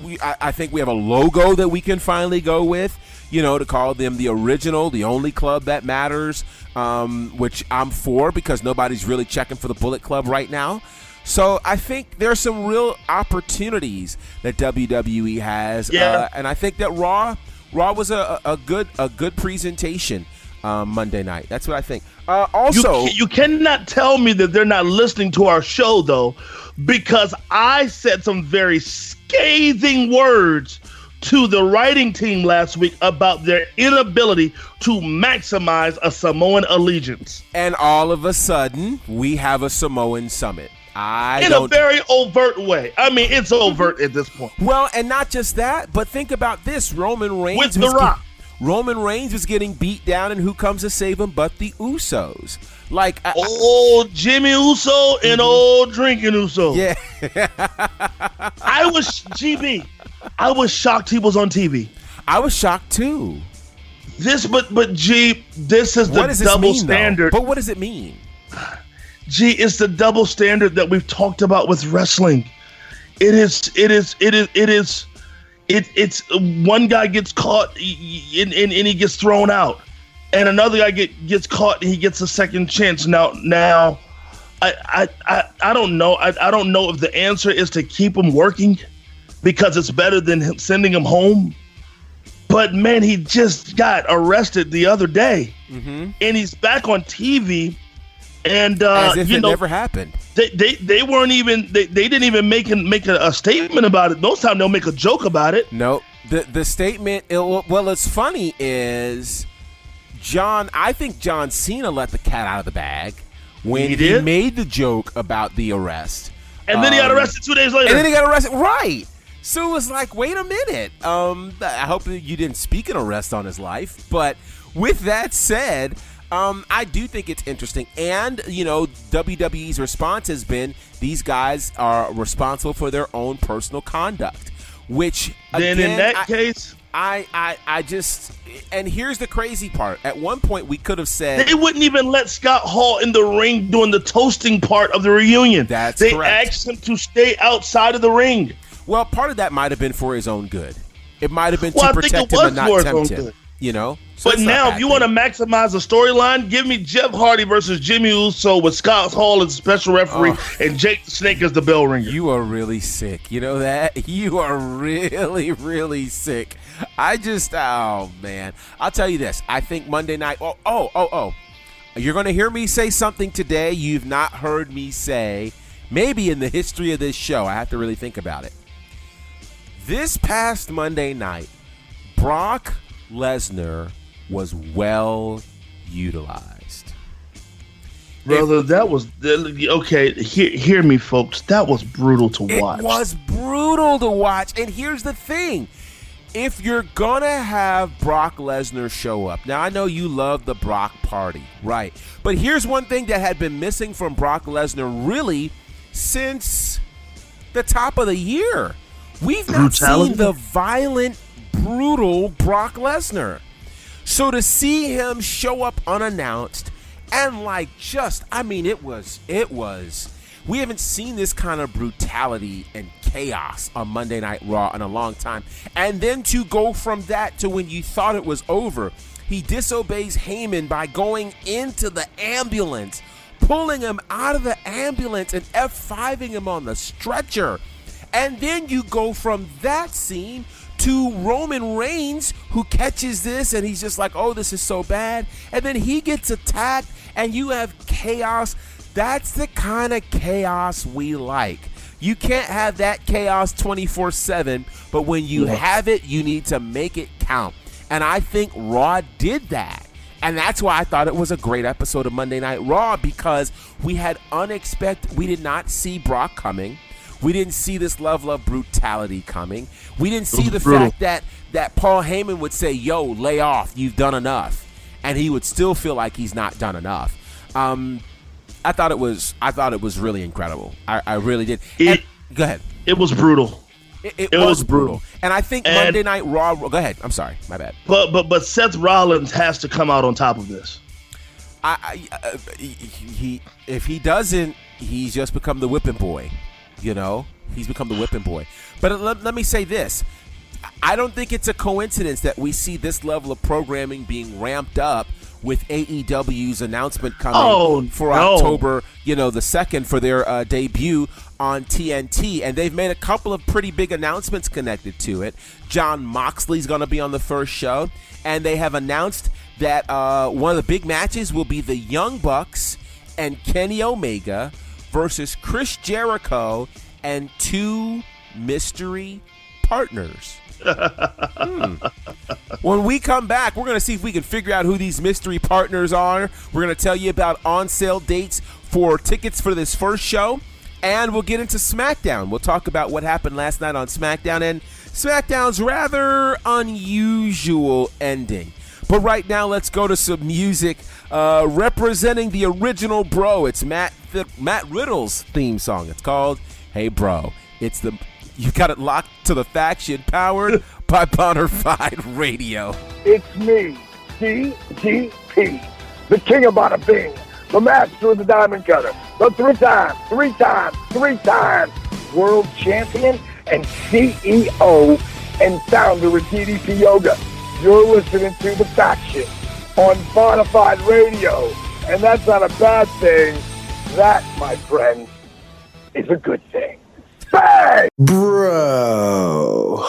we I, I think we have a logo that we can finally go with. You know, to call them the original, the only club that matters, um, which I'm for because nobody's really checking for the Bullet Club right now. So I think there's some real opportunities that WWE has, Yeah. uh, and I think that Raw, Raw was a, a a good a good presentation um, Monday night. That's what I think. Uh, also, you, you cannot tell me that they're not listening to our show though, because I said some very scathing words to the writing team last week about their inability to maximize a Samoan allegiance and all of a sudden we have a Samoan summit. I in a very overt way. I mean, it's overt at this point. Well, and not just that, but think about this: Roman Reigns With The Rock. Roman Reigns was getting beat down, and who comes to save him but the Usos? Like, I, Old Jimmy Uso and mm-hmm. old Drinking Uso. yeah, *laughs* I was GB. I was shocked he was on TV. I was shocked too. This, but but G, this is the what does this double mean, though? standard. But what does it mean? G, it's the double standard that we've talked about with wrestling. It is, it is, it is, it is, it, it's one guy gets caught and, and, and he gets thrown out, and another guy get gets caught and he gets a second chance. Now, now, I, I, I, I don't know. I, I don't know if the answer is to keep him working because it's better than him sending him home. But man, he just got arrested the other day, Mm-hmm. and he's back on TV. And uh, As if you it know, never happened. they, they they weren't even they, they didn't even make an, make a, a statement about it. Most time they'll make a joke about it. No, the the statement. It, well, it's funny is John. I think John Cena let the cat out of the bag when He he, made the joke about the arrest, And then he got Um, arrested two days later. and then he got arrested. Right. So it was like, wait a minute. Um, I hope that you didn't speak an arrest on his life. But with that said, um, I do think it's interesting. And, you know, WWE's response has been these guys are responsible for their own personal conduct, which then in that I- case, I, I, I just, and here's the crazy part. At one point, we could have said, they wouldn't even let Scott Hall in the ring doing the toasting part of the reunion. That's they correct. asked him to stay outside of the ring. well, part of that might have been for his own good. It might have been Well, to protect him and not tempt him. good. You know? So But it's not a now, if you want to maximize the storyline, give me Jeff Hardy versus Jimmy Uso with Scott Hall as special referee Oh. and Jake the Snake as the bell ringer. You are really sick. You know that? *laughs* You are really, really sick. *laughs* I just, oh, man. I'll tell you this. I think Monday night, oh, oh, oh, oh. You're going to hear me say something today you've not heard me say, maybe in the history of this show. I have to really think about it. This past Monday night, Brock Lesnar was well utilized. Brother, that was okay. Hear, hear me, folks. That was brutal to watch. It was brutal to watch. And here's the thing. If you're gonna have Brock Lesnar show up, now I know you love the Brock party, right? But here's one thing that had been missing from Brock Lesnar really since the top of the year. We've not seen the violent, brutal Brock Lesnar. So to see him show up unannounced and like just I mean it was it was we haven't seen this kind of brutality and chaos on Monday Night Raw in a long time. And then to go from that to when you thought it was over, he disobeys Heyman by going into the ambulance, pulling him out of the ambulance and F5ing him on the stretcher. And then you go from that scene to Roman Reigns, who catches this and he's just like, oh, this is so bad. And then he gets attacked, and you have chaos. That's the kind of chaos we like. You can't have that chaos 24 7, but when you yes. have it, you need to make it count. And I think Raw did that. And that's why I thought it was a great episode of Monday Night Raw because we had unexpected, we did not see Brock coming. We didn't see this level of brutality coming. We didn't see the brutal. fact that that Paul Heyman would say, "Yo, lay off. You've done enough," and he would still feel like he's not done enough. Um, I thought it was. I thought it was really incredible. I, I really did. It, and, go ahead. It was brutal. It, it, it was, was brutal. brutal. and I think and, Monday Night Raw. Go ahead. I'm sorry, my bad. But but but Seth Rollins has to come out on top of this. I, I uh, he if he doesn't, he's just become the whipping boy. You know, he's become the whipping boy. But let, let me say this. I don't think it's a coincidence that we see this level of programming being ramped up with AEW's announcement coming oh, for no. October, you know, the second for their uh, debut on TNT, and they've made a couple of pretty big announcements connected to it. Jon Moxley's going to be on the first show, and they have announced that uh, one of the big matches will be the Young Bucks and Kenny Omega versus Chris Jericho and two mystery partners. Hmm. When we come back, we're going to see if we can figure out who these mystery partners are. We're going to tell you about on sale dates for tickets for this first show, and we'll get into SmackDown. We'll talk about what happened last night on SmackDown and SmackDown's rather unusual ending. But right now, let's go to some music uh, representing the original bro. It's Matt Th- Matt Riddle's theme song. It's called "Hey Bro." It's the you got it locked to the faction, powered *laughs* by Bonafide Radio. It's me, DDP, the king of Bada Bing, the master of the diamond cutter, the three-time, three-time, three-time world champion and CEO and founder of DDP Yoga. You're listening to The Faction on Bonafide Radio. And that's not a bad thing. That, my friend, is a good thing. Bang! Bro.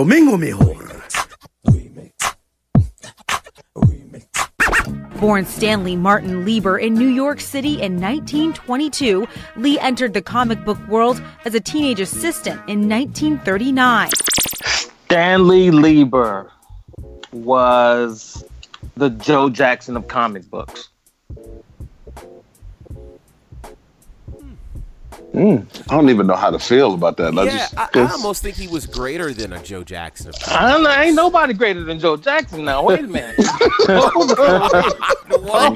Domingo Mejor. Born Stanley Martin Lieber in New York City in 1922, Lee entered the comic book world as a teenage assistant in 1939. Stanley Lieber was the Joe Jackson of comic books. Mm, I don't even know how to feel about that. I yeah, just, I, I almost think he was greater than a Joe Jackson. I don't know. Ain't nobody greater than Joe Jackson now. Wait a minute. *laughs* *laughs* oh,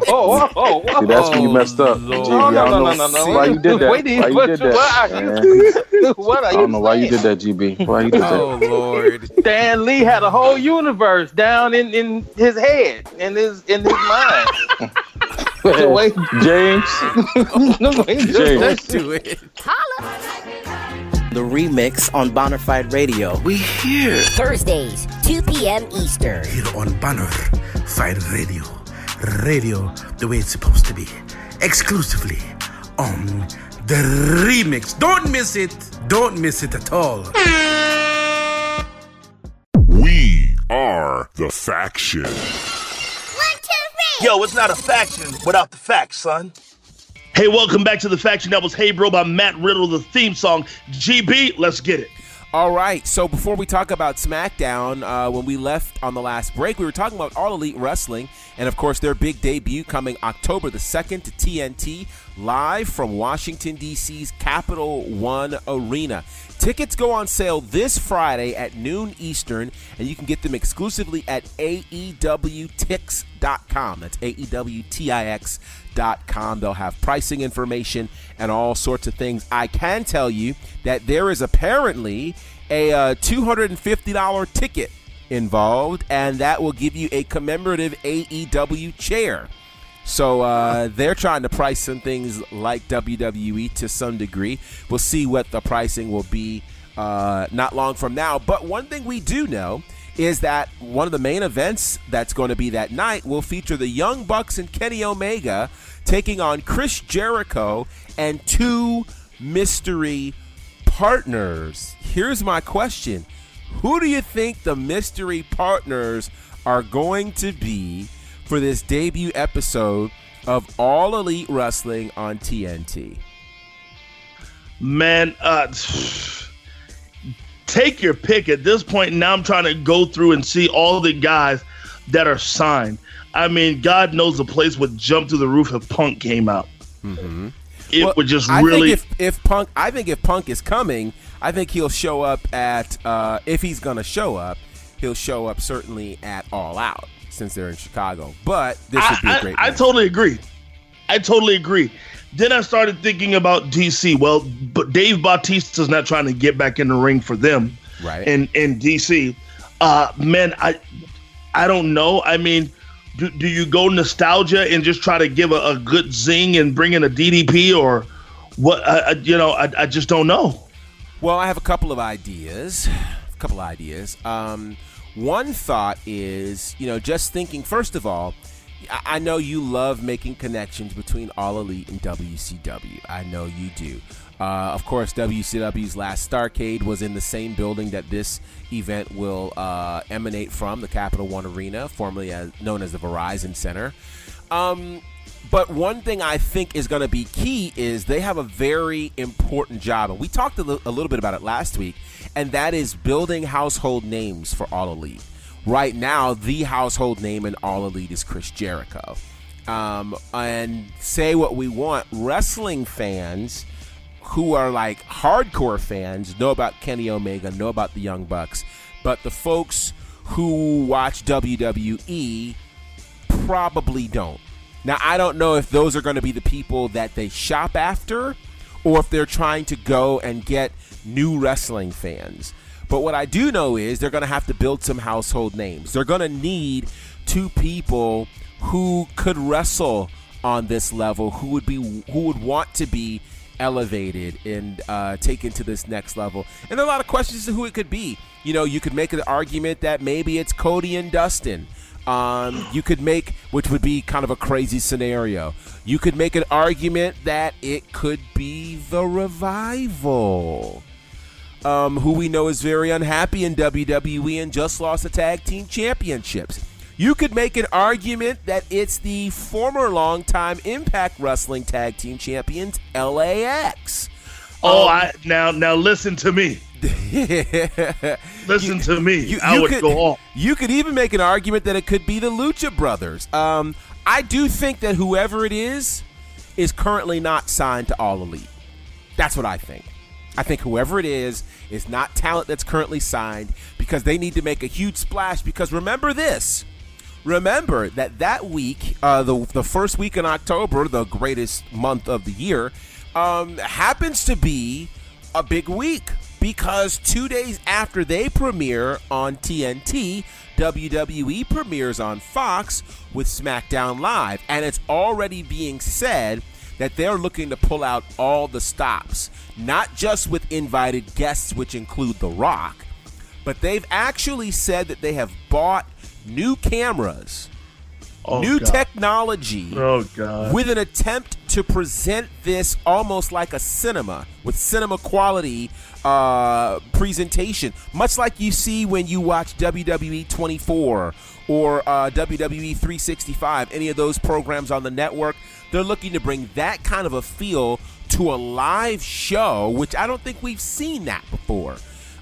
oh, oh, oh, See, that's when you messed up. Lord. No, no, no, no, no, no. Why you did that? Wait, why you did that? What are you, *laughs* what are I don't know why you did that, GB. Why you did that? Oh Lord. Stan Lee had a whole universe down in, in his head, in his in his mind. The way James. *laughs* the way James. Let's do it. The remix on Bonafide Radio. We here. Thursdays, 2 p.m. Eastern. Here on Bonafide Radio. Radio the way it's supposed to be. Exclusively on the remix. Don't miss it. Don't miss it at all. We are the faction. Yo, it's not a faction without the facts, son. Hey, welcome back to the faction. That was Hey Bro by Matt Riddle, the theme song. GB, let's get it. All right. So before we talk about SmackDown, uh, when we left on the last break, we were talking about All Elite Wrestling, and of course their big debut coming October the second to TNT, live from Washington D.C.'s Capital One Arena. Tickets go on sale this Friday at noon Eastern, and you can get them exclusively at AEWTix.com. That's AEWTIX.com. They'll have pricing information and all sorts of things. I can tell you that there is apparently a uh, $250 ticket involved, and that will give you a commemorative AEW chair. So uh, they're trying to price some things like WWE to some degree. We'll see what the pricing will be uh, not long from now. But one thing we do know is that one of the main events that's going to be that night will feature the Young Bucks and Kenny Omega taking on Chris Jericho and two mystery partners. Here's my question Who do you think the mystery partners are going to be? For this debut episode of All Elite Wrestling on TNT? Man, uh, take your pick. At this point, now I'm trying to go through and see all the guys that are signed. I mean, God knows the place would jump through the roof if Punk came out. Mm-hmm. It well, would just I really. Think if, if Punk, I think if Punk is coming, I think he'll show up at. Uh, if he's going to show up, he'll show up certainly at All Out since they're in Chicago. But this would be a great. I, I, I totally agree. I totally agree. Then I started thinking about DC. Well, but Dave Bautista's not trying to get back in the ring for them, right? In in DC, uh, man, I I don't know. I mean, do, do you go nostalgia and just try to give a, a good zing and bring in a DDP or what? Uh, you know, I, I just don't know. Well, I have a couple of ideas. A couple of ideas. Um, one thought is, you know, just thinking, first of all, I know you love making connections between All Elite and WCW. I know you do. Uh, of course, WCW's last Starcade was in the same building that this event will uh, emanate from, the Capital One Arena, formerly as, known as the Verizon Center. Um, but one thing I think is going to be key is they have a very important job, and we talked a, l- a little bit about it last week, and that is building household names for All Elite. Right now, the household name in All Elite is Chris Jericho. Um, and say what we want, wrestling fans who are like hardcore fans know about Kenny Omega, know about the Young Bucks, but the folks who watch WWE probably don't. Now, I don't know if those are going to be the people that they shop after or if they're trying to go and get new wrestling fans. But what I do know is they're going to have to build some household names. They're going to need two people who could wrestle on this level, who would be who would want to be elevated and uh, taken to this next level. And a lot of questions as to who it could be. You know, you could make an argument that maybe it's Cody and Dustin. Um, you could make, which would be kind of a crazy scenario. You could make an argument that it could be the revival, um, who we know is very unhappy in WWE and just lost the tag team championships. You could make an argument that it's the former longtime Impact Wrestling Tag Team Champions, LAX. Oh, Um, I now now listen to me. *laughs* listen to me. You, I you would could, go off. You could even make an argument that it could be the Lucha Brothers. Um, I do think that whoever it is is currently not signed to All Elite. That's what I think. I think whoever it is is not talent that's currently signed because they need to make a huge splash. Because remember this. Remember that that week, uh, the the first week in October, the greatest month of the year, um, happens to be a big week because two days after they premiere on TNT, WWE premieres on Fox with SmackDown Live, and it's already being said that they're looking to pull out all the stops, not just with invited guests, which include The Rock, but they've actually said that they have bought new cameras, Oh, new God. technology, Oh, God. with an attempt to present this almost like a cinema with cinema quality uh, presentation, much like you see when you watch WWE 24 or uh, WWE 365, any of those programs on the network. They're looking to bring that kind of a feel to a live show, which I don't think we've seen that before.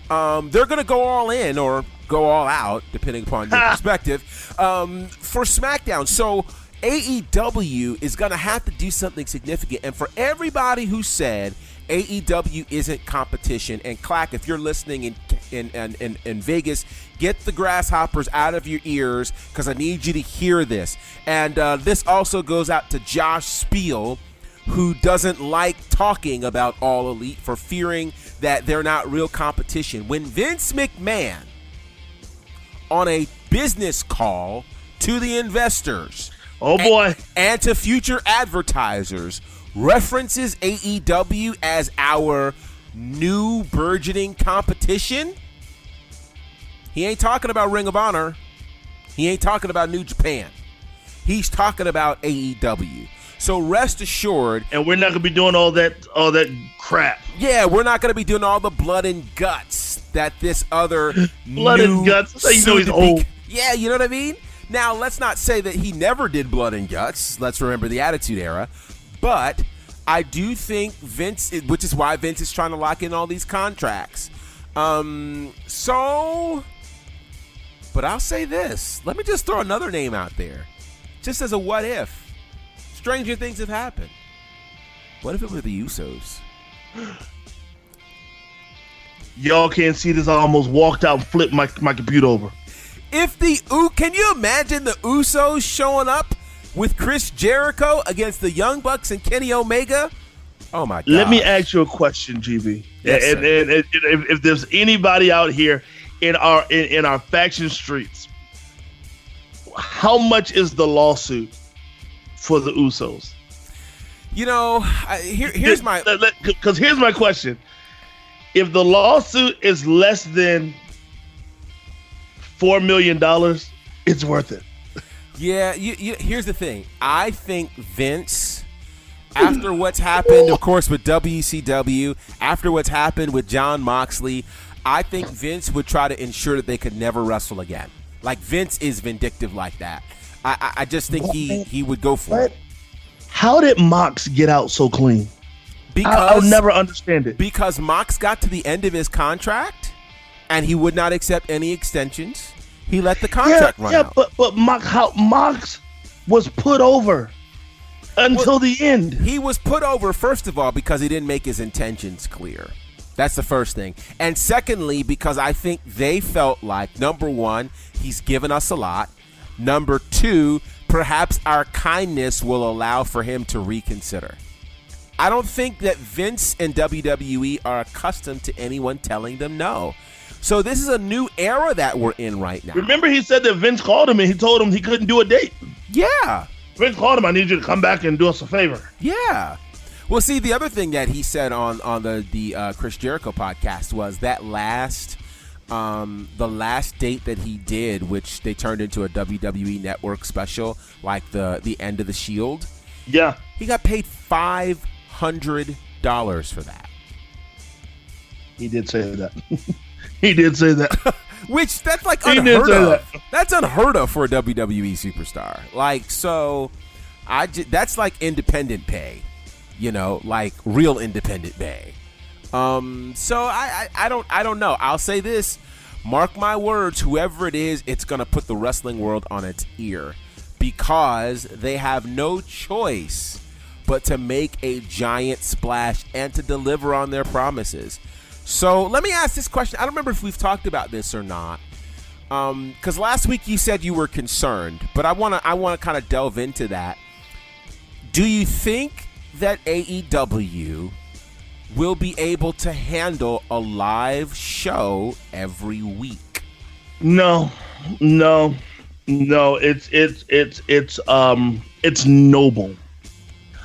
Um, they're going to go all in or go all out, depending upon your *laughs* perspective, um, for SmackDown. So AEW is going to have to do something significant. And for everybody who said AEW isn't competition, and Clack, if you're listening in in, in, in, Vegas, get the grasshoppers out of your ears because I need you to hear this. And uh, this also goes out to Josh Spiel who doesn't like talking about All Elite for fearing that they're not real competition. When Vince McMahon, on a business call to the investors, oh boy, and, and to future advertisers, references AEW as our new burgeoning competition, he ain't talking about Ring of Honor. He ain't talking about New Japan. He's talking about AEW. So rest assured, and we're not gonna be doing all that all that crap. Yeah, we're not gonna be doing all the blood and guts that this other *laughs* Blood and guts? How you know he's old. Yeah, you know what I mean. Now let's not say that he never did blood and guts. Let's remember the Attitude Era, but I do think Vince, which is why Vince is trying to lock in all these contracts. Um, so, but I'll say this. Let me just throw another name out there, just as a what if. Stranger things have happened. What if it were the Usos? *gasps* Y'all can't see this. I almost walked out and flipped my, my computer over. If the U, can you imagine the Usos showing up with Chris Jericho against the Young Bucks and Kenny Omega? Oh my god! Let me ask you a question, GB. Yes, and, and, and if, if there's anybody out here in our in, in our faction streets, how much is the lawsuit for the Usos? You know, I, here, here's my because here's my question: If the lawsuit is less than four million dollars, it's worth it. Yeah, you, you, here's the thing. I think Vince, after what's happened, of course, with WCW, after what's happened with Jon Moxley, I think Vince would try to ensure that they could never wrestle again. Like Vince is vindictive like that. I, I, I just think he he would go for it. How did Mox get out so clean? Because I, will never understand it. Because Mox got to the end of his contract, and he would not accept any extensions. He let the contract yeah, run yeah, out. but but Mox, how Mox was put over until the end. He was put over first of all because he didn't make his intentions clear. That's the first thing. And secondly, because I think they felt like number one, he's given us a lot. Number two, perhaps our kindness will allow for him to reconsider. I don't think that Vince and WWE are accustomed to anyone telling them no. So this is a new era that we're in right now. Remember, he said that Vince called him and he told him he couldn't do a date. Yeah. Vince called him. I need you to come back and do us a favor. Yeah. Well, see, the other thing that he said on on the the uh, Chris Jericho podcast was that last um, the last date that he did, which they turned into a WWE Network special, like the the end of the Shield. Yeah, he got paid five hundred dollars for that. He did say that. *laughs* he did say that. *laughs* Which that's like he unheard of. That. That's unheard of for a WWE superstar. Like so, I j- that's like independent pay, you know, like real independent pay. Um, so I, I I don't I don't know. I'll say this: mark my words, whoever it is, it's gonna put the wrestling world on its ear because they have no choice but to make a giant splash and to deliver on their promises. So let me ask this question. I don't remember if we've talked about this or not. Because um, last week you said you were concerned, but I want to I want to kind of delve into that. Do you think that AEW will be able to handle a live show every week? No, no, no. It's it's it's it's um it's noble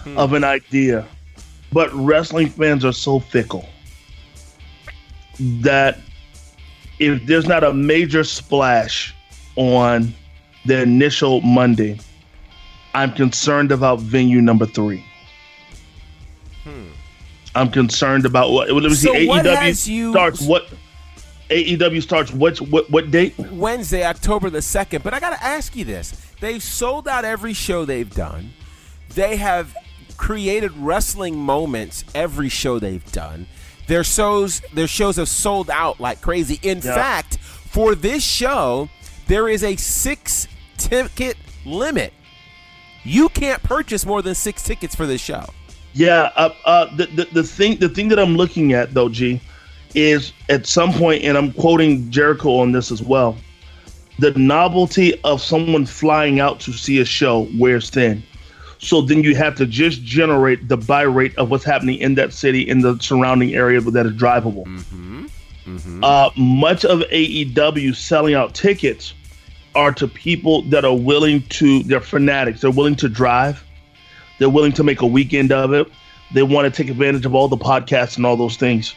hmm. of an idea, but wrestling fans are so fickle that if there's not a major splash on the initial Monday, I'm concerned about venue number three. Hmm. I'm concerned about what. Let me so see. AEW you... starts what? AEW starts what? What? What date? Wednesday, October the second. But I got to ask you this: They've sold out every show they've done. They have created wrestling moments every show they've done. Their shows their shows have sold out like crazy. In yeah. fact, for this show, there is a six ticket limit. You can't purchase more than six tickets for this show. Yeah, uh, uh, the, the the thing the thing that I'm looking at though, G, is at some point, and I'm quoting Jericho on this as well. The novelty of someone flying out to see a show wears thin. So then you have to just generate the buy rate of what's happening in that city, in the surrounding area that is drivable. Mm-hmm. Mm-hmm. Uh, much of AEW selling out tickets are to people that are willing to, they're fanatics. They're willing to drive. They're willing to make a weekend of it. They want to take advantage of all the podcasts and all those things.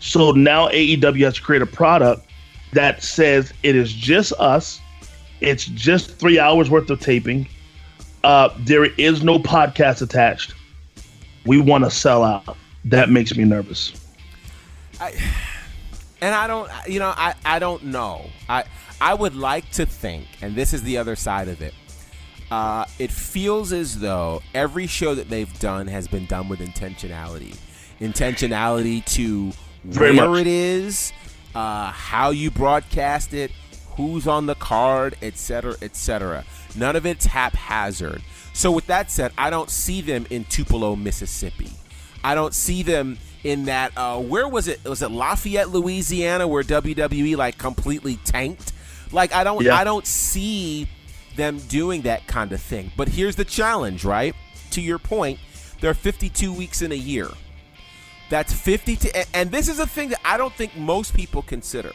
So now AEW has to create a product that says it is just us. It's just three hours worth of taping uh, there is no podcast attached. We want to sell out. That makes me nervous. I, and I don't, you know, I, I don't know. I, I would like to think, and this is the other side of it. Uh, it feels as though every show that they've done has been done with intentionality, intentionality to Very where much. it is, uh, how you broadcast it, who's on the card, etc., etc. None of it's haphazard. So with that said, I don't see them in Tupelo, Mississippi. I don't see them in that. Uh, where was it? Was it Lafayette, Louisiana, where WWE like completely tanked? Like I don't, yeah. I don't see them doing that kind of thing. But here's the challenge, right? To your point, there are 52 weeks in a year. That's 50 to, and this is a thing that I don't think most people consider.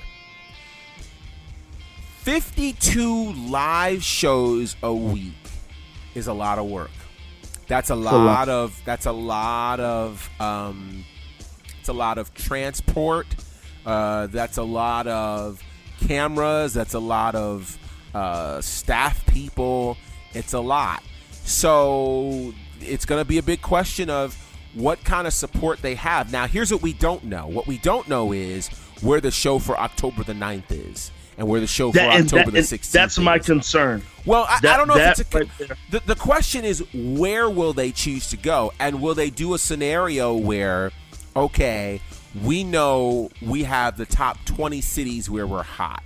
52 live shows a week is a lot of work. That's a lot, of that's a lot of um, it's a lot of transport. Uh, that's a lot of cameras. That's a lot of uh, staff people. It's a lot. So it's going to be a big question of what kind of support they have. Now, here's what we don't know. What we don't know is where the show for October the 9th is and where the show for that, October that, the 16th. That's my concern. Well, I, that, I don't know if it's a. Right the, the question is, where will they choose to go? And will they do a scenario where, okay, we know we have the top 20 cities where we're hot.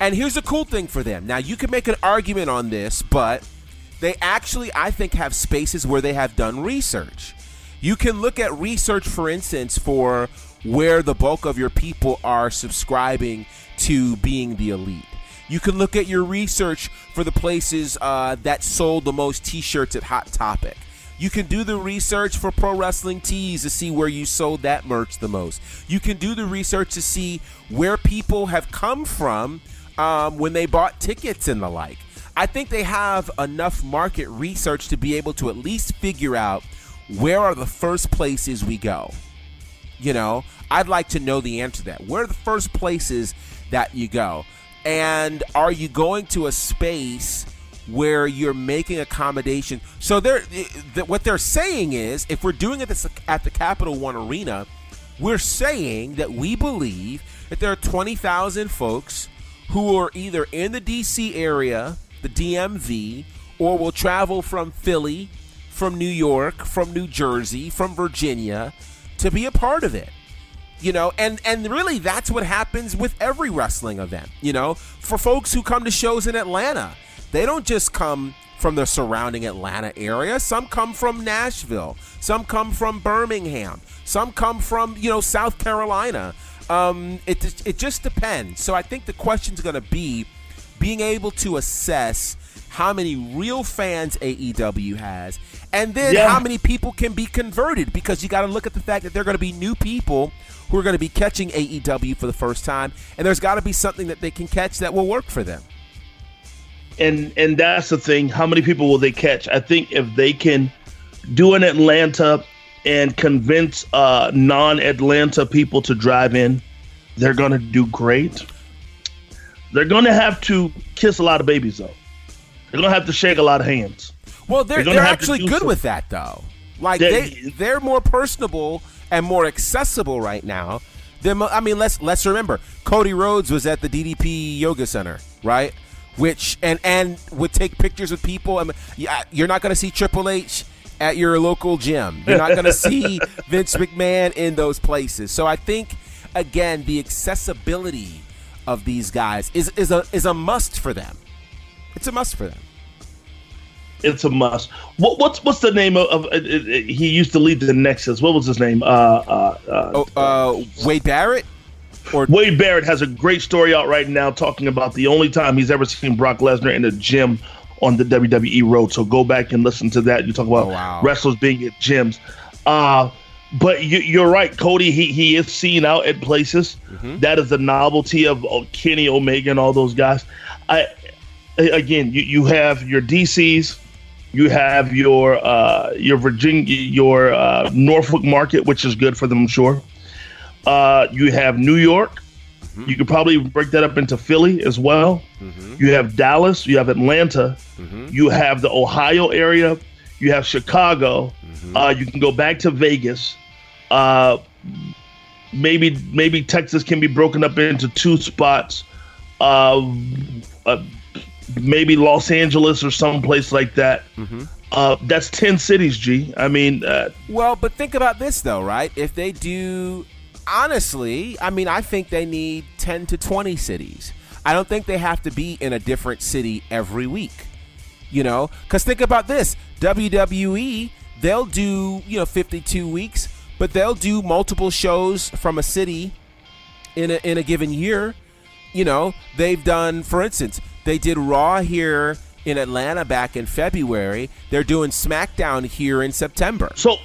And here's a cool thing for them. Now, you can make an argument on this, but they actually, I think, have spaces where they have done research. You can look at research, for instance, for where the bulk of your people are subscribing to being the elite. You can look at your research for the places uh, that sold the most T-shirts at Hot Topic. You can do the research for Pro Wrestling Tees to see where you sold that merch the most. You can do the research to see where people have come from um, when they bought tickets and the like. I think they have enough market research to be able to at least figure out where are the first places we go. You know, I'd like to know the answer to that. Where are the first places that you go. And are you going to a space where you're making accommodation? So they're th- what they're saying is, if we're doing it at the Capital One Arena, we're saying that we believe that there are 20,000 folks who are either in the DC area, the DMV, or will travel from Philly, from New York, from New Jersey, from Virginia to be a part of it you know? And and really that's what happens with every wrestling event you know? For folks who come to shows in atlanta they don't just come from the surrounding atlanta area. Some come from nashville. Some come from birmingham. Some come from you know south carolina. Um, it, it just depends. So i think the question's going to be being able to assess how many real fans AEW has, and then yeah. how many people can be converted because you got to look at the fact that there are going to be new people who are going to be catching AEW for the first time, and there's got to be something that they can catch that will work for them. And and that's the thing. How many people will they catch? I think if they can do an Atlanta and convince uh, non-Atlanta people to drive in, they're going to do great. They're going to have to kiss a lot of babies though. They're to have to shake a lot of hands. Well, they're, they're, they're actually good with that though. Like they they're more personable and more accessible right now. Than, I mean, let's let's remember Cody Rhodes was at the DDP Yoga Center, right? Which and and would take pictures with people. I mean, you're not going to see Triple H at your local gym. You're not going *laughs* to see Vince McMahon in those places. So I think again, the accessibility of these guys is is a is a must for them. It's a must for them it's a must. What, what's what's the name of? of uh, he used to lead the Nexus. What was his name? Uh, uh, uh, oh, uh, Wade Barrett. Or Wade Barrett has a great story out right now talking about the only time he's ever seen Brock Lesnar in a gym on the WWE road. So go back and listen to that. You talk about oh, wow. wrestlers being at gyms. Uh, but you, are right, Cody. He he is seen out at places. Mm-hmm. That is the novelty of, of Kenny Omega and all those guys. I again, you, you have your DCs, you have your uh, your Virginia, your uh, Norfolk market, which is good for them, I'm sure. Uh, you have New York. Mm-hmm. You could probably break that up into Philly as well. Mm-hmm. You have Dallas. You have Atlanta. Mm-hmm. You have the Ohio area. You have Chicago. Mm-hmm. Uh, you can go back to Vegas. Uh, maybe maybe Texas can be broken up into two spots. Uh, maybe Los Angeles or someplace like that. Mm-hmm. Uh, that's 10 cities, G. I mean, uh, well, but think about this, though, right? If they do, honestly, I mean, I think they need 10 to 20 cities. I don't think they have to be in a different city every week, you know? Because think about this WWE, they'll do, you know, 52 weeks, but they'll do multiple shows from a city in a, in a given year. You know, they've done, for instance, they did Raw here in Atlanta back in February. They're doing SmackDown here in September. So,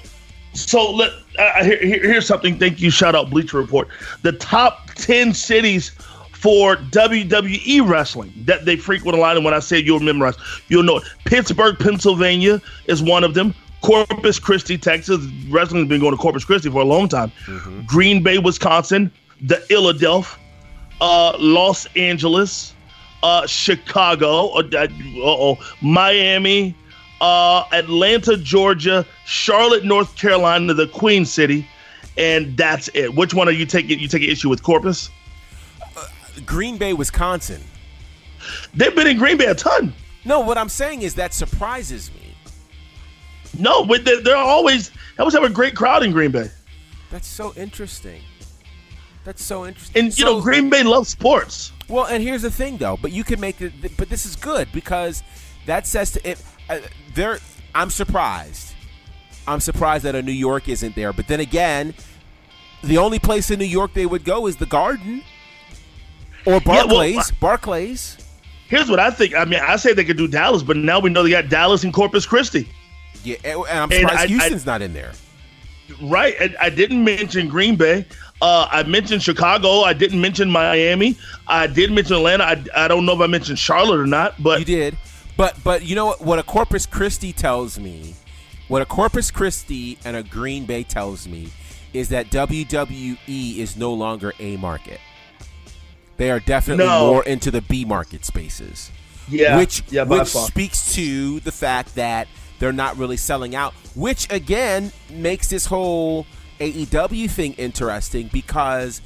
so let uh, here, here's something. Thank you. Shout out Bleacher Report. The top ten cities for WWE wrestling that they frequent a lot. And when I say you'll memorize, you'll know it. Pittsburgh, Pennsylvania is one of them. Corpus Christi, Texas. Wrestling has been going to Corpus Christi for a long time. Mm-hmm. Green Bay, Wisconsin. The Philadelphia, uh, Los Angeles, uh, Chicago, uh, oh, Miami, uh, Atlanta, Georgia, Charlotte, North Carolina, the Queen City, and that's it. Which one are you taking? You taking issue with Corpus? Uh, Green Bay, Wisconsin. They've been in Green Bay a ton. No, what I'm saying is that surprises me. No, but they're, they're always they always have a great crowd in Green Bay. That's so interesting. That's so interesting. And you so, know, Green Bay loves sports. Well, and here's the thing, though. But you can make it. But this is good because that says to it. Uh, there, I'm surprised. I'm surprised that a New York isn't there. But then again, the only place in New York they would go is the Garden or Barclays. Yeah, well, Barclays. Here's what I think. I mean, I say they could do Dallas, but now we know they got Dallas and Corpus Christi. Yeah, and I'm surprised and I, Houston's I, not in there. Right. I didn't mention Green Bay. Uh, I mentioned Chicago. I didn't mention Miami. I did mention Atlanta. I, I don't know if I mentioned Charlotte or not, but you did. But but you know what? What a Corpus Christi tells me, what a Corpus Christi and a Green Bay tells me, is that WWE is no longer a market. They are definitely No. more into the B market spaces. Yeah, which yeah, which far. speaks to the fact that they're not really selling out, which again makes this whole AEW thing interesting because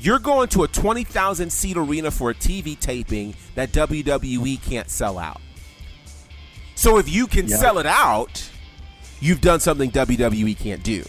you're going to a 20,000 seat arena for a TV taping that WWE can't sell out. So if you can Yeah. sell it out, you've done something WWE can't do.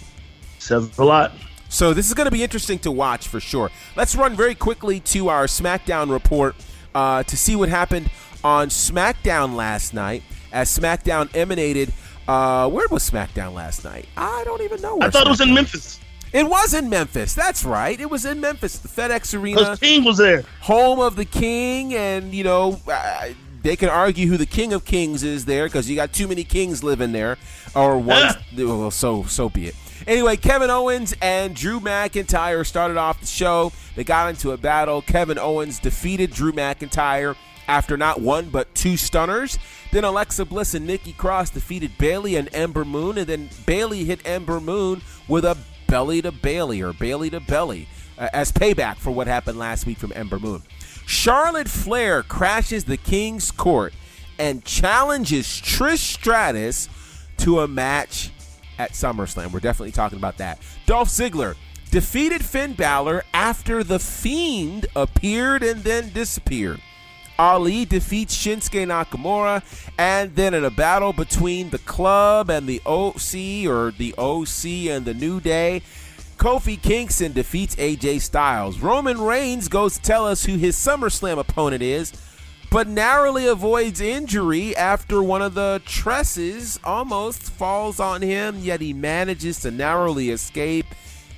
Says a lot. So this is going to be interesting to watch for sure. Let's run very quickly to our SmackDown report uh, to see what happened on SmackDown last night. As SmackDown emanated, uh, where was SmackDown last night? I don't even know. I thought it was in Memphis. It was in Memphis. That's right. It was in Memphis, the FedEx Arena. King was there. home of the king, and you know uh, they can argue who the king of kings is there because you got too many kings living there, or *laughs* one. well, so so be it. Anyway, Kevin Owens and Drew McIntyre started off the show. They got into a battle. Kevin Owens defeated Drew McIntyre after not one but two stunners. Then Alexa Bliss and Nikki Cross defeated Bayley and Ember Moon, and then Bayley hit Ember Moon with a belly to Bayley or Bayley to belly uh, as payback for what happened last week from Ember Moon. Charlotte Flair crashes the King's Court and challenges Trish Stratus to a match at SummerSlam. We're definitely talking about that. Dolph Ziggler defeated Finn Balor after The Fiend appeared and then disappeared. Ali defeats Shinsuke Nakamura, and then in a battle between the club and the OC, or the OC and the New Day, Kofi Kingston defeats AJ Styles. Roman Reigns goes to tell us who his SummerSlam opponent is, but narrowly avoids injury after one of the tresses almost falls on him, yet he manages to narrowly escape.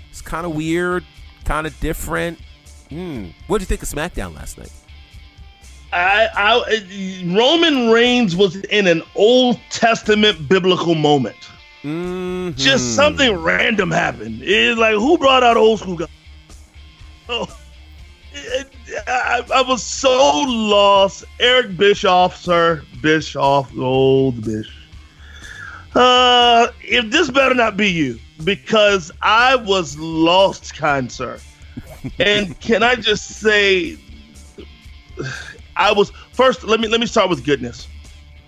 It's kind of weird, kind of different. Hmm. What did you think of SmackDown last night? I, I, Roman Reigns was in an Old Testament biblical moment. Mm-hmm. Just something random happened. It's like who brought out old school? Oh, it- I, I was so lost. Eric Bischoff, sir, Bischoff, old Bish. Uh, if this better not be you, because I was lost, kind sir. and can I just say, I was first. Let me let me start with goodness.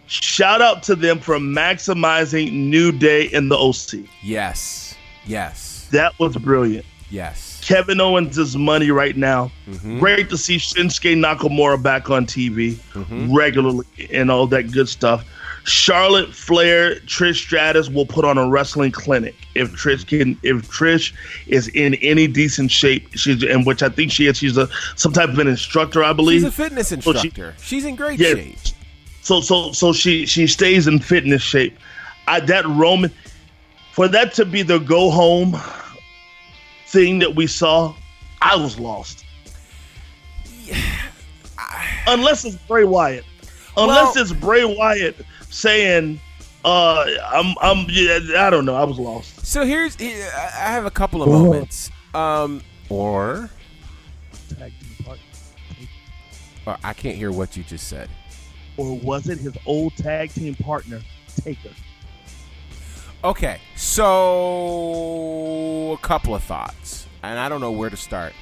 Shout out to them for maximizing New Day in the OC. Yes. Yes. That was brilliant. Yes. Kevin Owens is money right now. Mhm. Great to see Shinsuke Nakamura back on TV Mhm. regularly and all that good stuff. Charlotte Flair, Trish Stratus will put on a wrestling clinic if Trish can. If Trish is in any decent shape, she's in which I think she is. She's a some type of an instructor, I believe. She's a fitness So she- instructor. She's in great Yeah. shape. So so so she she stays in fitness shape. I, that Roman for that to be the go home thing that we saw, I was lost. *sighs* *sighs* Unless it's Bray Wyatt. Unless Well- it's Bray Wyatt saying, uh, I'm I'm yeah, I don't know. I was lost. So here's I I have a couple of moments. Um, or Uh, I can't hear what you just said. Or was it his old tag team partner, Taker? Okay, so a couple of thoughts, and I don't know where to start.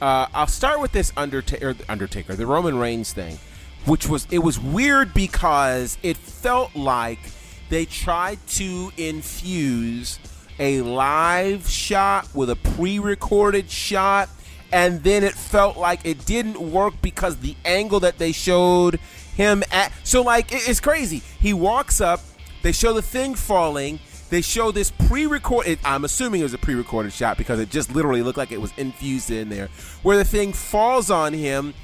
Uh, I'll start with this Undertaker, Undertaker, the Roman Reigns thing, which was it was weird because it felt like they tried to infuse a live shot with a pre-recorded shot, and then it felt like it didn't work because the angle that they showed him at. So like it's crazy. He walks up, they show the thing falling. They show this pre-recorded. I'm assuming it was a pre-recorded shot because it just literally looked like it was infused in there, where the thing falls on him.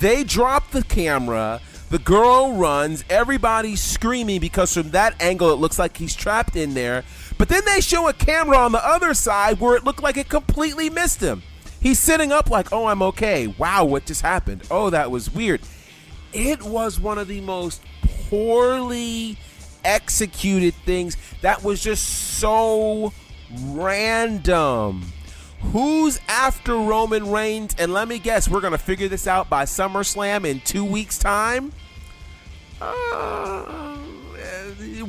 They drop the camera. The girl runs. Everybody's screaming because from that angle it looks like he's trapped in there. But then they show a camera on the other side where it looked like it completely missed him. He's sitting up like, "Oh, I'm okay." Wow, what just happened? Oh, that was weird. It was one of the most poorly executed things that was just so random. Who's after Roman Reigns? And let me guess, we're going to figure this out by SummerSlam in two weeks' time? Uh,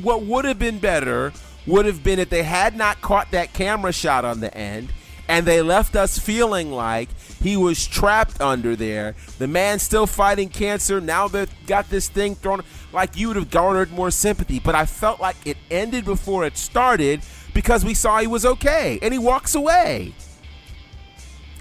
what would have been better would have been if they had not caught that camera shot on the end and they left us feeling like he was trapped under there. The man's still fighting cancer. Now they've got this thing thrown. Like you would have garnered more sympathy, but I felt like it ended before it started because we saw he was okay, and he walks away.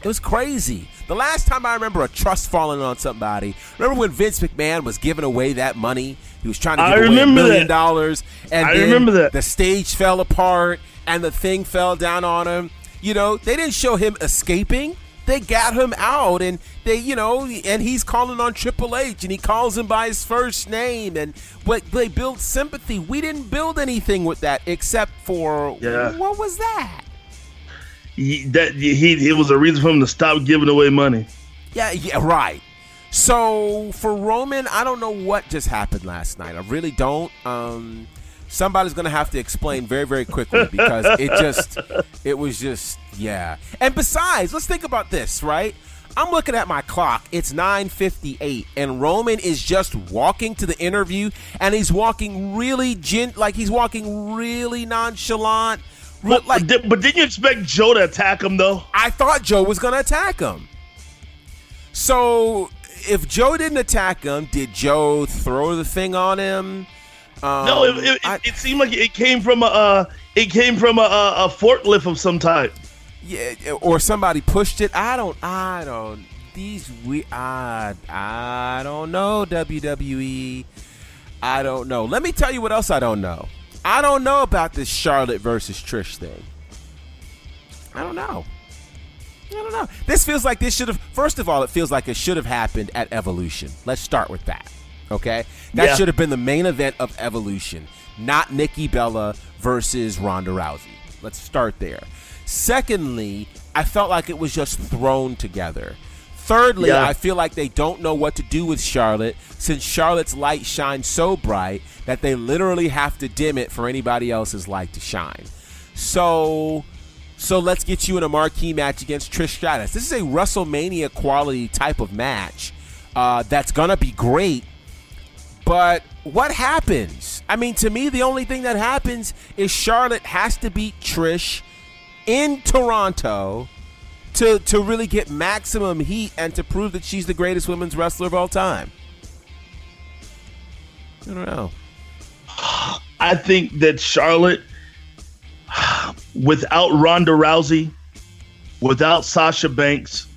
It was crazy. The last time I remember a trust falling on somebody, remember when Vince McMahon was giving away that money? He was trying to give I away a million that. dollars, and I remember that. the stage fell apart and the thing fell down on him. You know, they didn't show him escaping. They got him out, and they, you know, and he's calling on Triple H, and he calls him by his first name, and but they build sympathy. We didn't build anything with that except for Yeah. what was that? That he, it was a reason for him to stop giving away money. Yeah, yeah, right. So for Roman, I don't know what just happened last night. I really don't. Um, somebody's gonna have to explain very, very quickly *laughs* because it just, it was just, yeah. And besides, let's think about this, right? I'm looking at my clock. It's 9:58, and Roman is just walking to the interview, and he's walking really gent, like he's walking really nonchalant. But, but, di- but didn't you expect Joe to attack him though? I thought Joe was going to attack him. So if Joe didn't attack him, did Joe throw the thing on him? Um, no, it, it, it, it seemed like it came from a uh, it came from a, a, a forklift of some type. yeah, or somebody pushed it. I don't. I don't. These we. I. I don't know WWE. I don't know. Let me tell you what else I don't know. I don't know about this Charlotte versus Trish thing. I don't know. I don't know. This feels like this should have. First of all, it feels like it should have happened at Evolution. Let's start with that. Okay, that Yeah. should have been the main event of Evolution, not Nikki Bella versus Ronda Rousey. Let's start there. Secondly, I felt like it was just thrown together. Thirdly, Yeah. I feel like they don't know what to do with Charlotte since Charlotte's light shines so bright that they literally have to dim it for anybody else's light to shine. So, so let's get you in a marquee match against Trish Stratus. This is a WrestleMania quality type of match uh, that's gonna be great. But what happens? I mean, to me, the only thing that happens is Charlotte has to beat Trish in Toronto to to really get maximum heat and to prove that she's the greatest women's wrestler of all time. I don't know. I think that Charlotte, without Ronda Rousey, without Sasha Banks,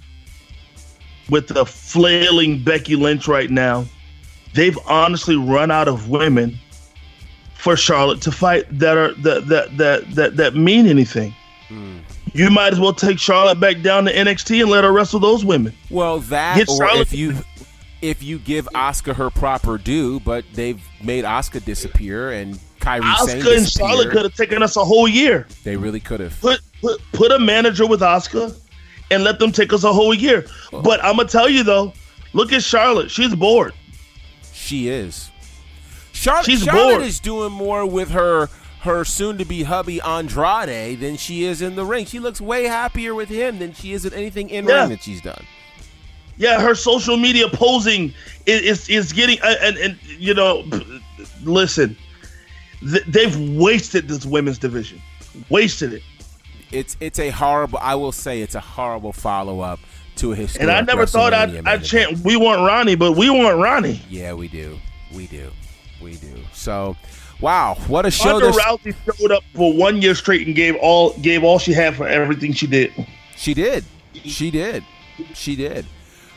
with the flailing Becky Lynch right now, they've honestly run out of women for Charlotte to fight that are that that that that, that mean anything. Hmm. You might as well take Charlotte back down to NXT and let her wrestle those women. Well, that Get or Charlotte- if you if you give Asuka her proper due, but they've made Asuka disappear and Kairi Sane and Charlotte could have taken us a whole year. They really could have. Put put put a manager with Asuka and let them take us a whole year. But I'm gonna tell you though, look at Charlotte. She's bored. She is. Charlotte, She's Charlotte bored. is doing more with her her soon to be hubby Andrade than she is in the ring. She looks way happier with him than she is with anything in Yeah. ring that she's done. Yeah, her social media posing is is, is getting uh, and and you know, listen, th- they've wasted this women's division, wasted it. It's it's a horrible. I will say it's a horrible follow up to a historic. And I never thought I'd, I'd chant, "We want Ronnie," but we want Ronnie. Yeah, we do. We do. We do. So, wow, what a show! Ronda This Rousey showed up for one year straight and gave all gave all she had for everything she did. She did. She did. She did.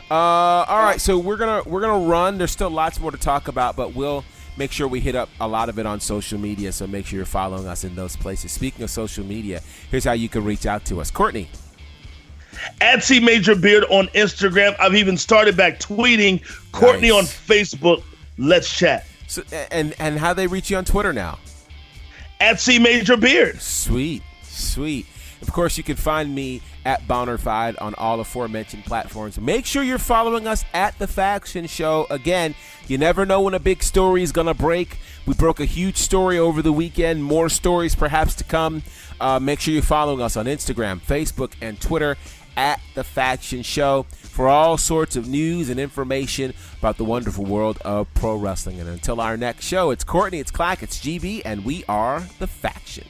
Uh, all right, so we're gonna we're gonna run. There's still lots more to talk about, but we'll make sure we hit up a lot of it on social media. So make sure you're following us in those places. Speaking of social media, here's how you can reach out to us. Courtney, At C Major Beard on Instagram. I've even started back tweeting. Courtney Nice. on Facebook. Let's chat. So, and and how they reach you on Twitter now? At C Major Beard. Sweet, sweet. Of course, you can find me at Bonnerfied on all aforementioned platforms. Make sure you're following us at The Faction Show. Again, you never know when a big story is going to break. We broke a huge story over the weekend. More stories perhaps to come. Uh, make sure you're following us on Instagram, Facebook, and Twitter at The Faction Show for all sorts of news and information about the wonderful world of pro wrestling. And until our next show, it's Courtney, it's Clack, it's GB, and we are The Faction.